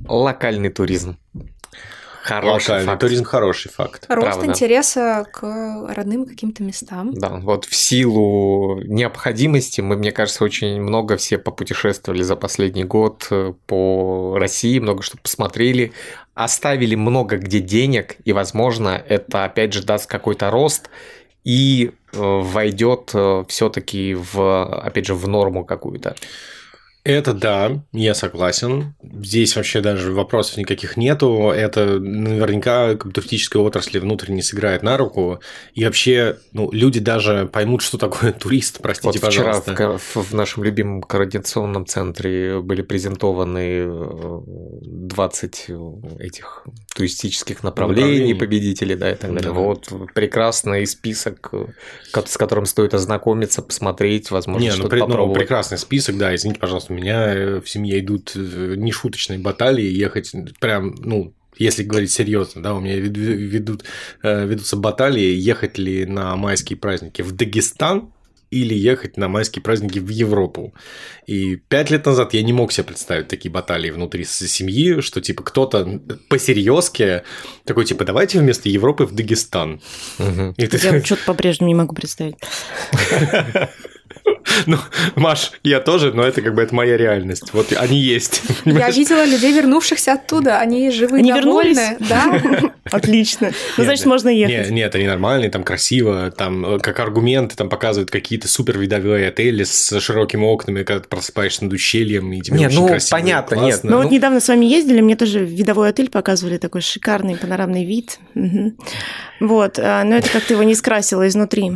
Локальный туризм. Хороший Локальный факт. туризм хороший факт. Рост Правда. интереса к родным каким-то местам. Да, вот в силу необходимости мы, мне кажется, очень много все попутешествовали за последний год э, по России, много что посмотрели, оставили много где денег, и, возможно, это опять же даст какой-то рост и э, войдет э, все-таки в, опять же, в норму какую-то. Это да, я согласен. Здесь вообще даже вопросов никаких нету. Это наверняка туристическая отрасль внутренне сыграет на руку. И вообще, ну, люди даже поймут, что такое <laughs> турист, простите, вот пожалуйста. Вчера в, в нашем любимом координационном центре были презентованы 20 э, этих туристических направлений, направлений. победителей, да, и так далее. Да. Вот прекрасный список, с которым стоит ознакомиться, посмотреть, возможно, Не, ну, что-то ну, попробовать. Ну, прекрасный список, да, извините, пожалуйста, меня э, в семье идут э, нешуточные баталии, ехать прям, ну, если говорить серьезно, да, у меня ведут, э, ведутся баталии, ехать ли на майские праздники в Дагестан или ехать на майские праздники в Европу. И пять лет назад я не мог себе представить такие баталии внутри семьи, что типа кто-то по-серьезки такой типа давайте вместо Европы в Дагестан. Угу. И ты... Я что-то по-прежнему не могу представить. <laughs> <laughs> Ну, Маш, я тоже, но это как бы это моя реальность. Вот они есть. <laughs> Я видела людей, вернувшихся оттуда. Они живы Они вернулись? Да. <laughs> Отлично. Ну, значит, можно ехать. Нет, они нормальные, там красиво, там э, как аргументы там показывают какие-то супер видовые отели с широкими окнами, когда ты просыпаешься над ущельем, и тебе очень ну, красиво. понятно, нет. Ну, вот недавно с вами ездили, мне тоже видовой отель показывали, такой шикарный панорамный вид. Вот, а, но это как-то его не скрасило изнутри.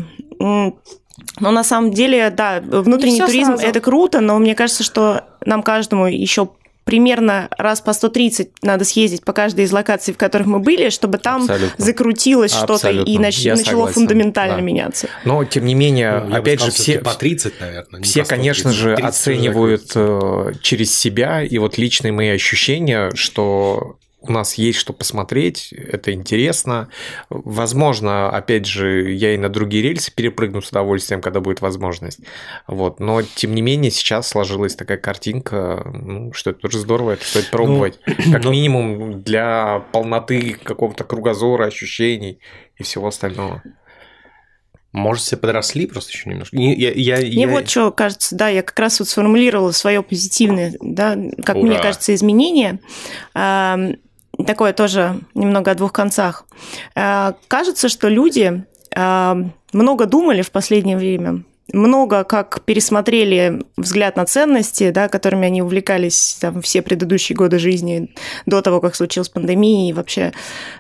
Но на самом деле, да, внутренний туризм сразу. это круто, но мне кажется, что нам каждому еще примерно раз по 130 надо съездить по каждой из локаций, в которых мы были, чтобы там Абсолютно. закрутилось что-то и нач... начало согласен. фундаментально да. меняться. Но, тем не менее, ну, опять же, все... По 30, наверное. Все, конечно же, оценивают э, через себя, и вот личные мои ощущения, что у нас есть что посмотреть, это интересно. Возможно, опять же, я и на другие рельсы перепрыгну с удовольствием, когда будет возможность. Вот. Но, тем не менее, сейчас сложилась такая картинка, ну, что это тоже здорово, это стоит пробовать. Ну, как но... минимум для полноты какого-то кругозора, ощущений и всего остального. Может, все подросли просто еще немножко. Я, я, Мне я... вот что кажется, да, я как раз вот сформулировала свое позитивное, да, как Ура. мне кажется, изменение такое тоже немного о двух концах. Э, кажется, что люди э, много думали в последнее время много как пересмотрели взгляд на ценности, да, которыми они увлекались там, все предыдущие годы жизни до того, как случилась пандемия и вообще.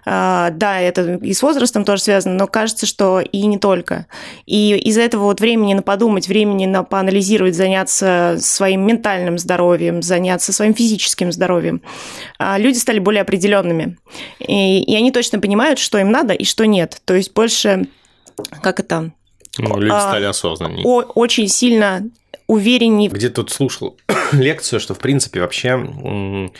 Э, да, это и с возрастом тоже связано, но кажется, что и не только. И из-за этого вот времени на подумать, времени на поанализировать, заняться своим ментальным здоровьем, заняться своим физическим здоровьем, э, люди стали более определенными. И, и они точно понимают, что им надо и что нет. То есть больше как это ну, люди а, стали осознаннее. Очень сильно увереннее. Где тут слушал <coughs> лекцию, что в принципе вообще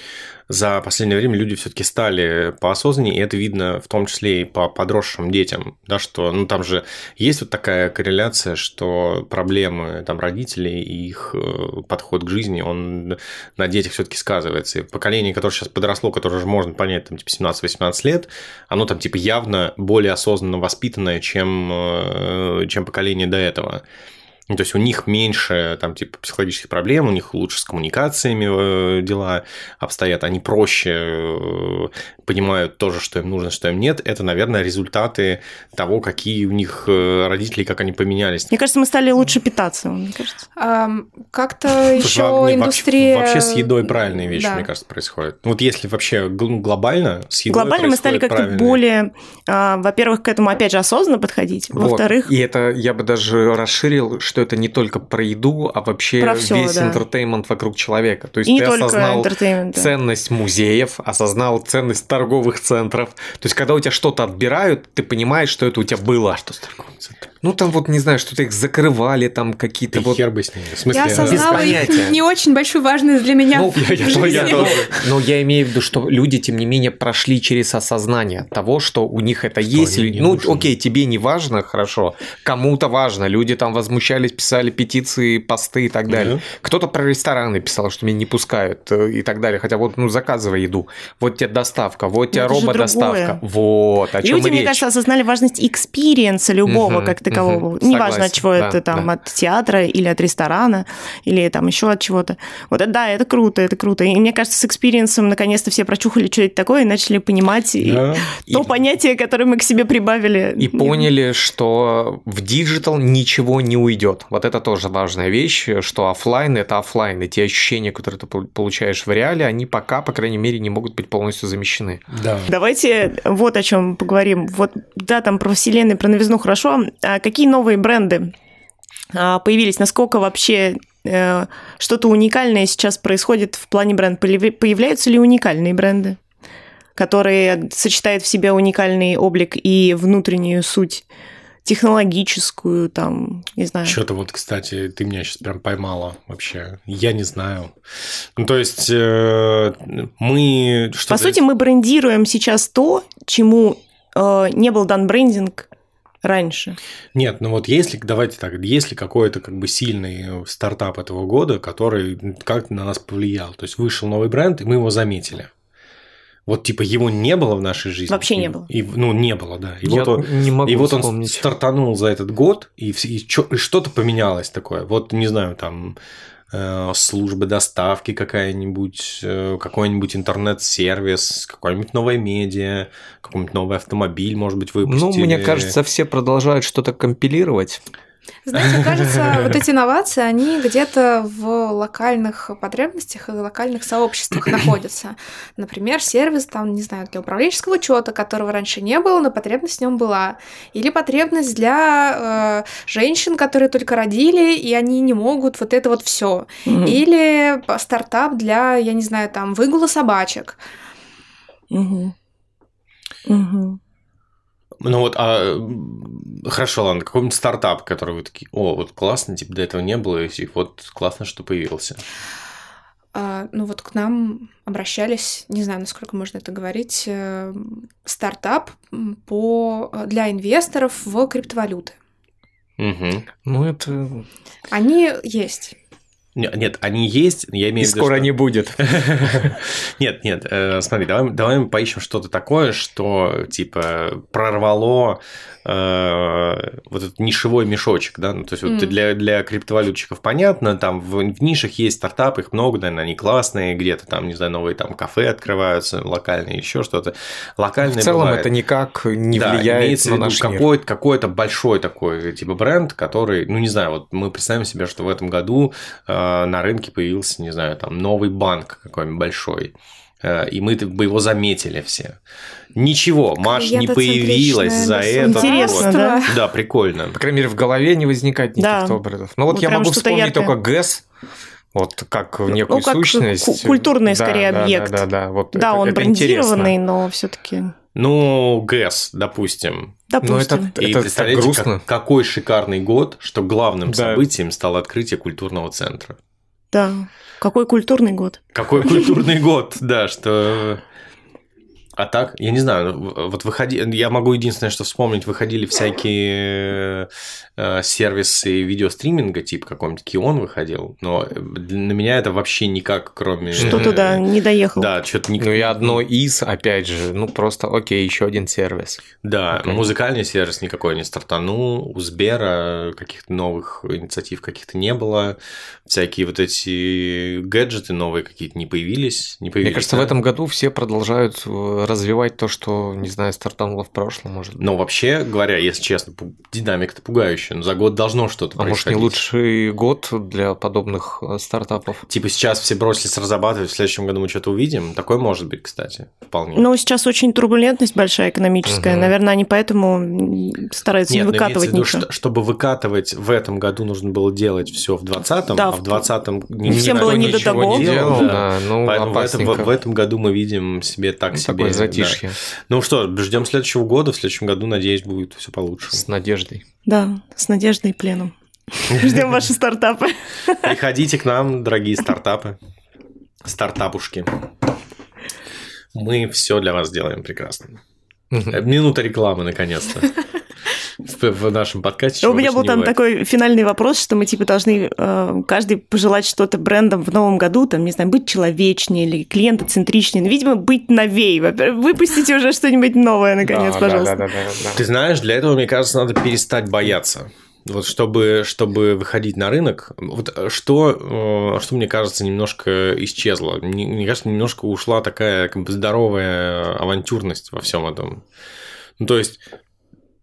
за последнее время люди все-таки стали поосознаннее, и это видно в том числе и по подросшим детям, да, что, ну, там же есть вот такая корреляция, что проблемы там родителей и их э, подход к жизни, он на детях все-таки сказывается. И поколение, которое сейчас подросло, которое уже можно понять, там, типа, 17-18 лет, оно там, типа, явно более осознанно воспитанное, чем, э, чем поколение до этого. Ну, то есть у них меньше там типа психологических проблем, у них лучше с коммуникациями э, дела обстоят, они проще э, понимают тоже, что им нужно, что им нет. Это, наверное, результаты того, какие у них э, родители, как они поменялись. Мне кажется, мы стали лучше питаться, мне кажется. Как-то еще индустрия... Вообще, вообще с едой правильные вещи, Да. мне кажется, происходят. Вот если вообще гл- глобально с едой Глобально мы стали как-то правильные- более, а, во-первых, к этому опять же осознанно подходить, Вот. во-вторых, И это я бы даже расширил, что это не только про еду, а вообще Про всё, весь да. интертеймент вокруг человека. То есть и ты осознал ценность музеев, осознал ценность торговых центров. То есть, когда у тебя что-то отбирают, ты понимаешь, что это у тебя было. Что с торговым центром? Ну, там вот, не знаю, что-то их закрывали, там какие-то Да вот... хер бы с ними. В смысле, Я осознала их не очень большую важность для меня. Ну, в я, я я тоже. Но я имею в виду, что люди, тем не менее, прошли через осознание того, что у них это есть. или- не Ну, нужны. окей, тебе не важно, хорошо. Кому-то важно. Люди там возмущались, писали петиции, посты и так далее. Да. Кто-то про рестораны писал, что меня не пускают э, и так далее. Хотя вот, ну, заказывай еду. Вот тебе доставка, вот тебе это же рободоставка. другое. Вот, о чем Люди, речь. мне кажется, осознали важность experience а любого Мгм, как такового. мгм. Неважно, Согласен, от чего да, это там, да. от театра или от ресторана, или там еще от чего-то. Вот это, да, это круто, это круто. И мне кажется, с experience ом наконец-то все прочухали, что это такое, и начали понимать и Да. то И- понятие, которое мы к себе прибавили. И поняли, что в диджитал ничего не уйдет. Вот это тоже важная вещь, что оффлайн это оффлайн, и те ощущения, которые ты пол- получаешь в реале, они пока, по крайней мере, не могут быть полностью замещены. Да. Давайте вот о чем поговорим. Вот, да, там про вселенную, про новизну хорошо. А какие новые бренды а, появились? Насколько вообще э, что-то уникальное сейчас происходит в плане бренда? Появляются ли уникальные бренды, которые сочетают в себе уникальный облик и внутреннюю суть технологическую, там, не знаю. Что-то вот, кстати, ты меня сейчас прям поймала вообще. Я не знаю. Ну, то есть, э, мы... По сути, мы брендируем сейчас то, чему э, не был дан брендинг раньше. Нет, ну вот если, давайте так, если какой-то как бы сильный стартап этого года, который как-то на нас повлиял, то есть вышел новый бренд, и мы его заметили. Вот типа его не было в нашей жизни. Вообще не И- было. И, ну, не было, да. И Я вот он, не могу и вот он стартанул за этот год, и, и и что-то поменялось такое. Вот, не знаю, там э, служба доставки какая-нибудь, э, какой-нибудь интернет-сервис, какое-нибудь новое медиа, какой-нибудь новый автомобиль, может быть, выпустили. Ну, мне кажется, все продолжают что-то компилировать. Знаете, <laughs> кажется, вот эти инновации, они где-то в локальных потребностях и локальных сообществах <clears throat> находятся. Например, сервис, там, не знаю, для управленческого учета, которого раньше не было, но потребность в нем была. Или потребность для э, женщин, которые только родили, и они не могут вот это вот все. Мгм. Или стартап для, я не знаю, там, выгула собачек. Мгм. Мгм. Ну вот, а хорошо, ладно, какой-нибудь стартап, который вы такие, о, вот классно, типа до этого не было, и вот классно, что появился. А, ну вот к нам обращались, не знаю, насколько можно это говорить, э, стартап по, для инвесторов в криптовалюты. Мгм. Ну, это... Они есть. Не- Нет, они есть, я И имею в виду, скоро что- не будет. <laughs> Нет, нет, э, смотри, давай, давай мы поищем что-то такое, что типа прорвало э, вот этот нишевой мешочек, да, ну, то есть вот Мгм. для, для криптовалютчиков понятно, там в, в нишах есть стартапы, их много, наверное, они классные, где-то там, не знаю, новые там кафе открываются, локальные, еще что-то. Локальные В целом бывает. это никак не Да, влияет имеется на в виду наш мир. какой-то, какой-то большой такой типа бренд, который, ну не знаю, вот мы представим себе, что в этом году э, на рынке появился, не знаю, там новый банк какой-нибудь большой, э, и мы бы его заметили все. Ничего, Маш не появилась за это. Интересно, вот. да? Да, прикольно. По крайней мере, в голове не возникает никаких Да. образов. Ну вот Вот я прям могу вспомнить яркое. только ГЭС, вот как некую ну, как сущность. ку- культурный, Да, скорее, да, объект. Да, да, да. Вот Да, это- он это брендированный, интересно. но все-таки, Ну, ГЭС, допустим. Ну, допустим. это, И это представляете, грустно. как- какой шикарный год, что главным Да. событием стало открытие культурного центра. Да. Какой культурный год. Какой культурный год, да, что А так, я не знаю, ну, вот выходи, я могу единственное, что вспомнить, выходили всякие э, сервисы видеостриминга, типа какой-нибудь Кион выходил, но на меня это вообще никак, кроме... Что туда не доехал. Да, что-то никак... Ну и одно из, опять же, ну просто, окей, еще один сервис. Да, okay. музыкальный сервис никакой не стартанул, у Сбера каких-то новых инициатив каких-то не было, всякие вот эти гаджеты новые какие-то не появились. Не появились Мне кажется, да? в этом году все продолжают э, развивать то, что, не знаю, стартануло в прошлом, может быть. Но вообще говоря, если честно, динамика-то пугающая. Но за год должно что-то а происходить. А может, не лучший год для подобных э, стартапов? Типа сейчас все бросились разрабатывать, в следующем году мы что-то увидим. Такое может быть, кстати, вполне. Но сейчас очень турбулентность большая экономическая. Угу. Наверное, они поэтому стараются Нет, не выкатывать ничего. Что, чтобы выкатывать в этом году нужно было делать все в 2020, да, а в 2020 не всем было не до того. Не делал, да. Да, ну, Поэтому в этом, в, в этом году мы видим себе так ну, себе. Такое затишье. Да. Ну что, ждем следующего года. В следующем году, надеюсь, будет все получше. С надеждой. Да, с надеждой и пленом. <laughs> Ждем ваши стартапы. Приходите к нам, дорогие стартапы. Стартапушки. Мы все для вас делаем прекрасно. Минута рекламы, наконец-то <laughs> в, нашем подкасте. У меня был там бывает. такой финальный вопрос, что мы типа должны э, каждый пожелать что-то брендам в новом году, там, не знаю, быть человечнее или клиентоцентричнее, ну, видимо, быть новей. Выпустите уже что-нибудь новое, наконец, да, пожалуйста. Да, да, да, да, Ты знаешь, для этого, мне кажется, надо перестать бояться. Вот чтобы, чтобы выходить на рынок, вот что, э, что мне кажется, немножко исчезло. Мне, мне кажется, немножко ушла такая как бы здоровая авантюрность во всем этом. Ну, то есть,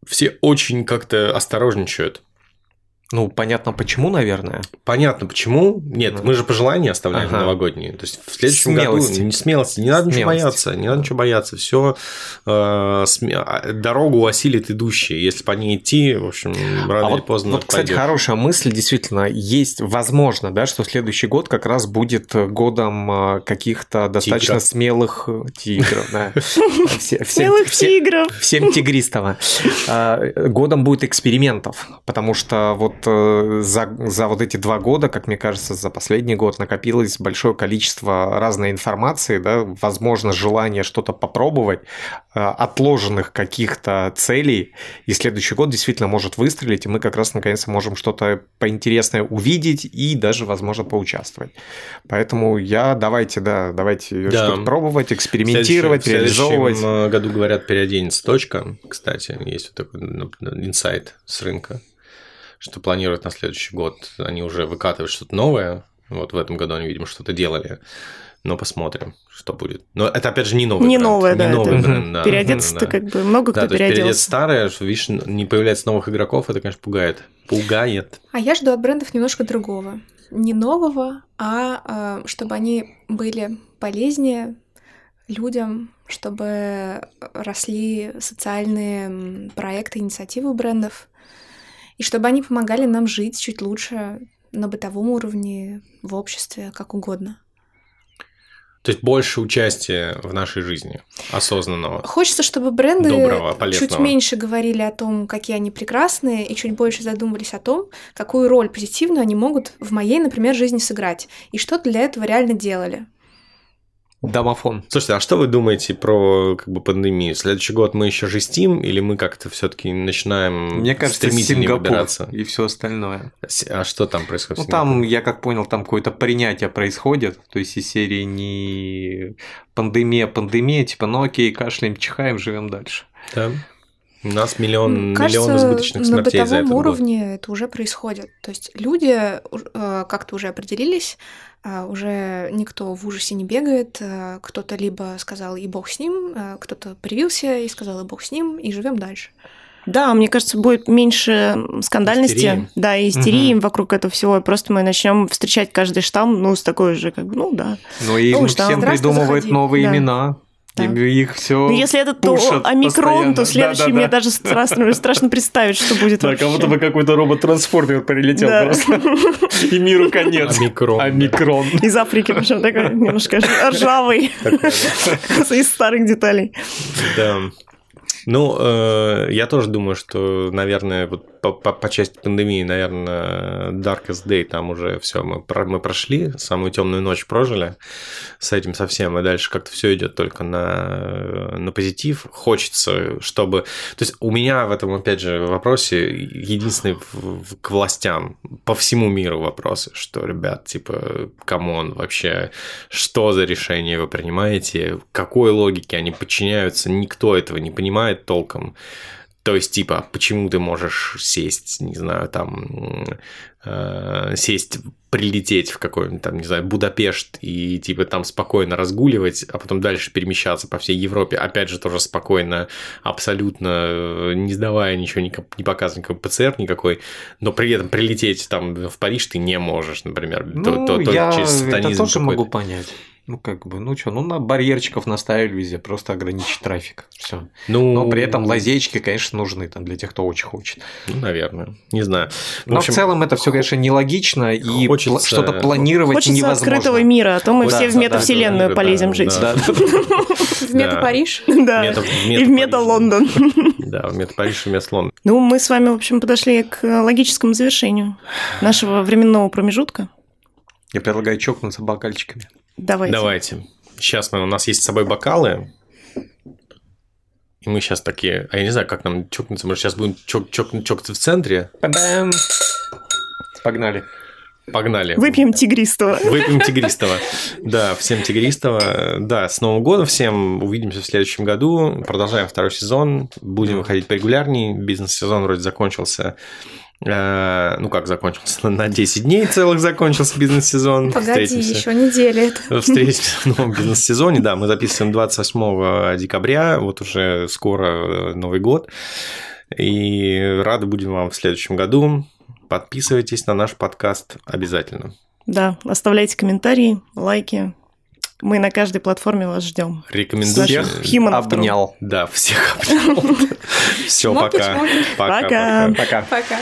все очень как-то осторожничают. Ну, понятно почему, наверное. Понятно почему. Нет, mm. мы же пожелания оставляем ага. новогодние. То есть в следующем смелости. году не смелости, не надо смелости. ничего бояться, не надо ничего бояться. Все э, сме... А, дорогу осилит идущие. Если по ней идти, в общем, рано а или вот, поздно. Вот, кстати, хорошая мысль, действительно, есть возможно, да, что следующий год как раз будет годом э, каких-то достаточно Тигра. смелых э, тигров. Смелых тигров. <laughs> Всем тигристого. Годом будет экспериментов, потому что вот Э, за, за вот эти два года, как мне кажется, за последний год накопилось большое количество разной информации, да, возможно, желание что-то попробовать, э, отложенных каких-то целей, и следующий год действительно может выстрелить, и мы как раз наконец можем что-то поинтересное увидеть и даже, возможно, поучаствовать. Поэтому я давайте, да, давайте да. что-то пробовать, экспериментировать, в реализовывать. В следующем году, говорят, переоденется точка, кстати, есть вот такой инсайт с рынка что планируют на следующий год. Они уже выкатывают что-то новое. Вот в этом году они, видимо, что-то делали. Но посмотрим, что будет. Но это, опять же, не новый Не бренд. новое, не да. Новый бренд, да. Переодеться-то да. как бы много да, кто переоделся. переодеться старое, что, видишь, не появляется новых игроков, это, конечно, пугает. Пугает. А я жду от брендов немножко другого. Не нового, а э, чтобы они были полезнее людям, чтобы росли социальные проекты, инициативы брендов, и чтобы они помогали нам жить чуть лучше на бытовом уровне, в обществе, как угодно. То есть больше участия в нашей жизни, осознанного. Хочется, чтобы бренды доброго, чуть меньше говорили о том, какие они прекрасные, и чуть больше задумывались о том, какую роль позитивную они могут в моей, например, жизни сыграть, и что для этого реально делали. Домофон. Слушайте, а что вы думаете про как бы, пандемию? Следующий год мы еще жестим, или мы как-то все-таки начинаем Мне кажется, Сингапур выбираться? и все остальное. А что там происходит? Ну, там, я как понял, там какое-то принятие происходит. То есть из серии не пандемия, пандемия, типа, ну окей, кашляем, чихаем, живем дальше. Да. У нас миллион, Кажется, миллион избыточных смертей за этот год. На бытовом уровне это уже происходит. То есть люди э, как-то уже определились, уже никто в ужасе не бегает. Э, кто-то либо сказал и бог с ним, э, кто-то привился и сказал и бог с ним, и живем дальше. Да, мне кажется, будет меньше скандальности, истерии. да, и истерии угу. вокруг этого всего. просто мы начнем встречать каждый штамм, ну, с такой же, как бы, ну да. Ну и ну, всем придумывают новые да. имена. Да. их все. Ну, если это то омикрон, то следующий да, да, мне да. даже страшно, страшно представить, что будет. Да, как будто бы какой-то робот-трансформер прилетел да. просто. И миру конец. Омикрон. Омикрон. Из Африки, причем такой немножко ржавый. Из старых деталей. Да. Ну, э, я тоже думаю, что, наверное, вот по, по, по части пандемии, наверное, Darkest Day, там уже все, мы, про, мы прошли, самую темную ночь прожили с этим совсем, и дальше как-то все идет только на, на позитив. Хочется, чтобы... То есть у меня в этом, опять же, вопросе единственный к властям по всему миру вопросы, что, ребят, типа, come on, вообще, что за решение вы принимаете, какой логике они подчиняются, никто этого не понимает толком. То есть, типа, почему ты можешь сесть, не знаю, там, э, сесть, прилететь в какой-нибудь там, не знаю, Будапешт и, типа, там спокойно разгуливать, а потом дальше перемещаться по всей Европе, опять же, тоже спокойно, абсолютно э, не сдавая ничего, не, не показывая никакой ПЦР никакой, но при этом прилететь там в Париж ты не можешь, например, ну, то, то, я через это тоже могу понять. Ну, как бы, ну что, ну на барьерчиков наставили везде, просто ограничить трафик. Все. Ну, Но при этом лазейки, конечно, нужны там для тех, кто очень хочет. Ну, наверное. Не знаю. В Но общем, в целом это все, конечно, нелогично, и хочется... что-то планировать хочется невозможно. открытого мира, а то мы все в метавселенную полезем жить. <laughs> В мета-Париж? Да. И в мета-Лондон. <laughs> Да, в мета-Париж и мета-Лондон. Ну, мы с вами, в общем, подошли к логическому завершению нашего временного промежутка. Я предлагаю чокнуться бокальчиками. Давайте. Давайте. Сейчас мы, у нас есть с собой бокалы. И мы сейчас такие... А я не знаю, как нам чокнуться. Мы сейчас будем чок чок чокаться в центре. Па-бам! Погнали. Погнали. Выпьем тигристого. Выпьем тигристого. Да, всем тигристого. Да, с Новым годом всем. Увидимся в следующем году. Продолжаем второй сезон. Будем выходить порегулярнее. Бизнес-сезон вроде закончился. Э, ну как закончился? <laughs> На 10 дней целых закончился бизнес-сезон. Погоди, еще неделя это. <laughs> Встретимся в новом бизнес-сезоне. Да, мы записываем 28 декабря, вот уже скоро Новый год. И рады будем вам в следующем году. Подписывайтесь на наш подкаст обязательно. Да, оставляйте комментарии, лайки. Мы на каждой платформе вас ждем. Рекомендую. Всех обнял. Да, всех <laughs> обнял. Все, пока. Пока. Пока. Пока.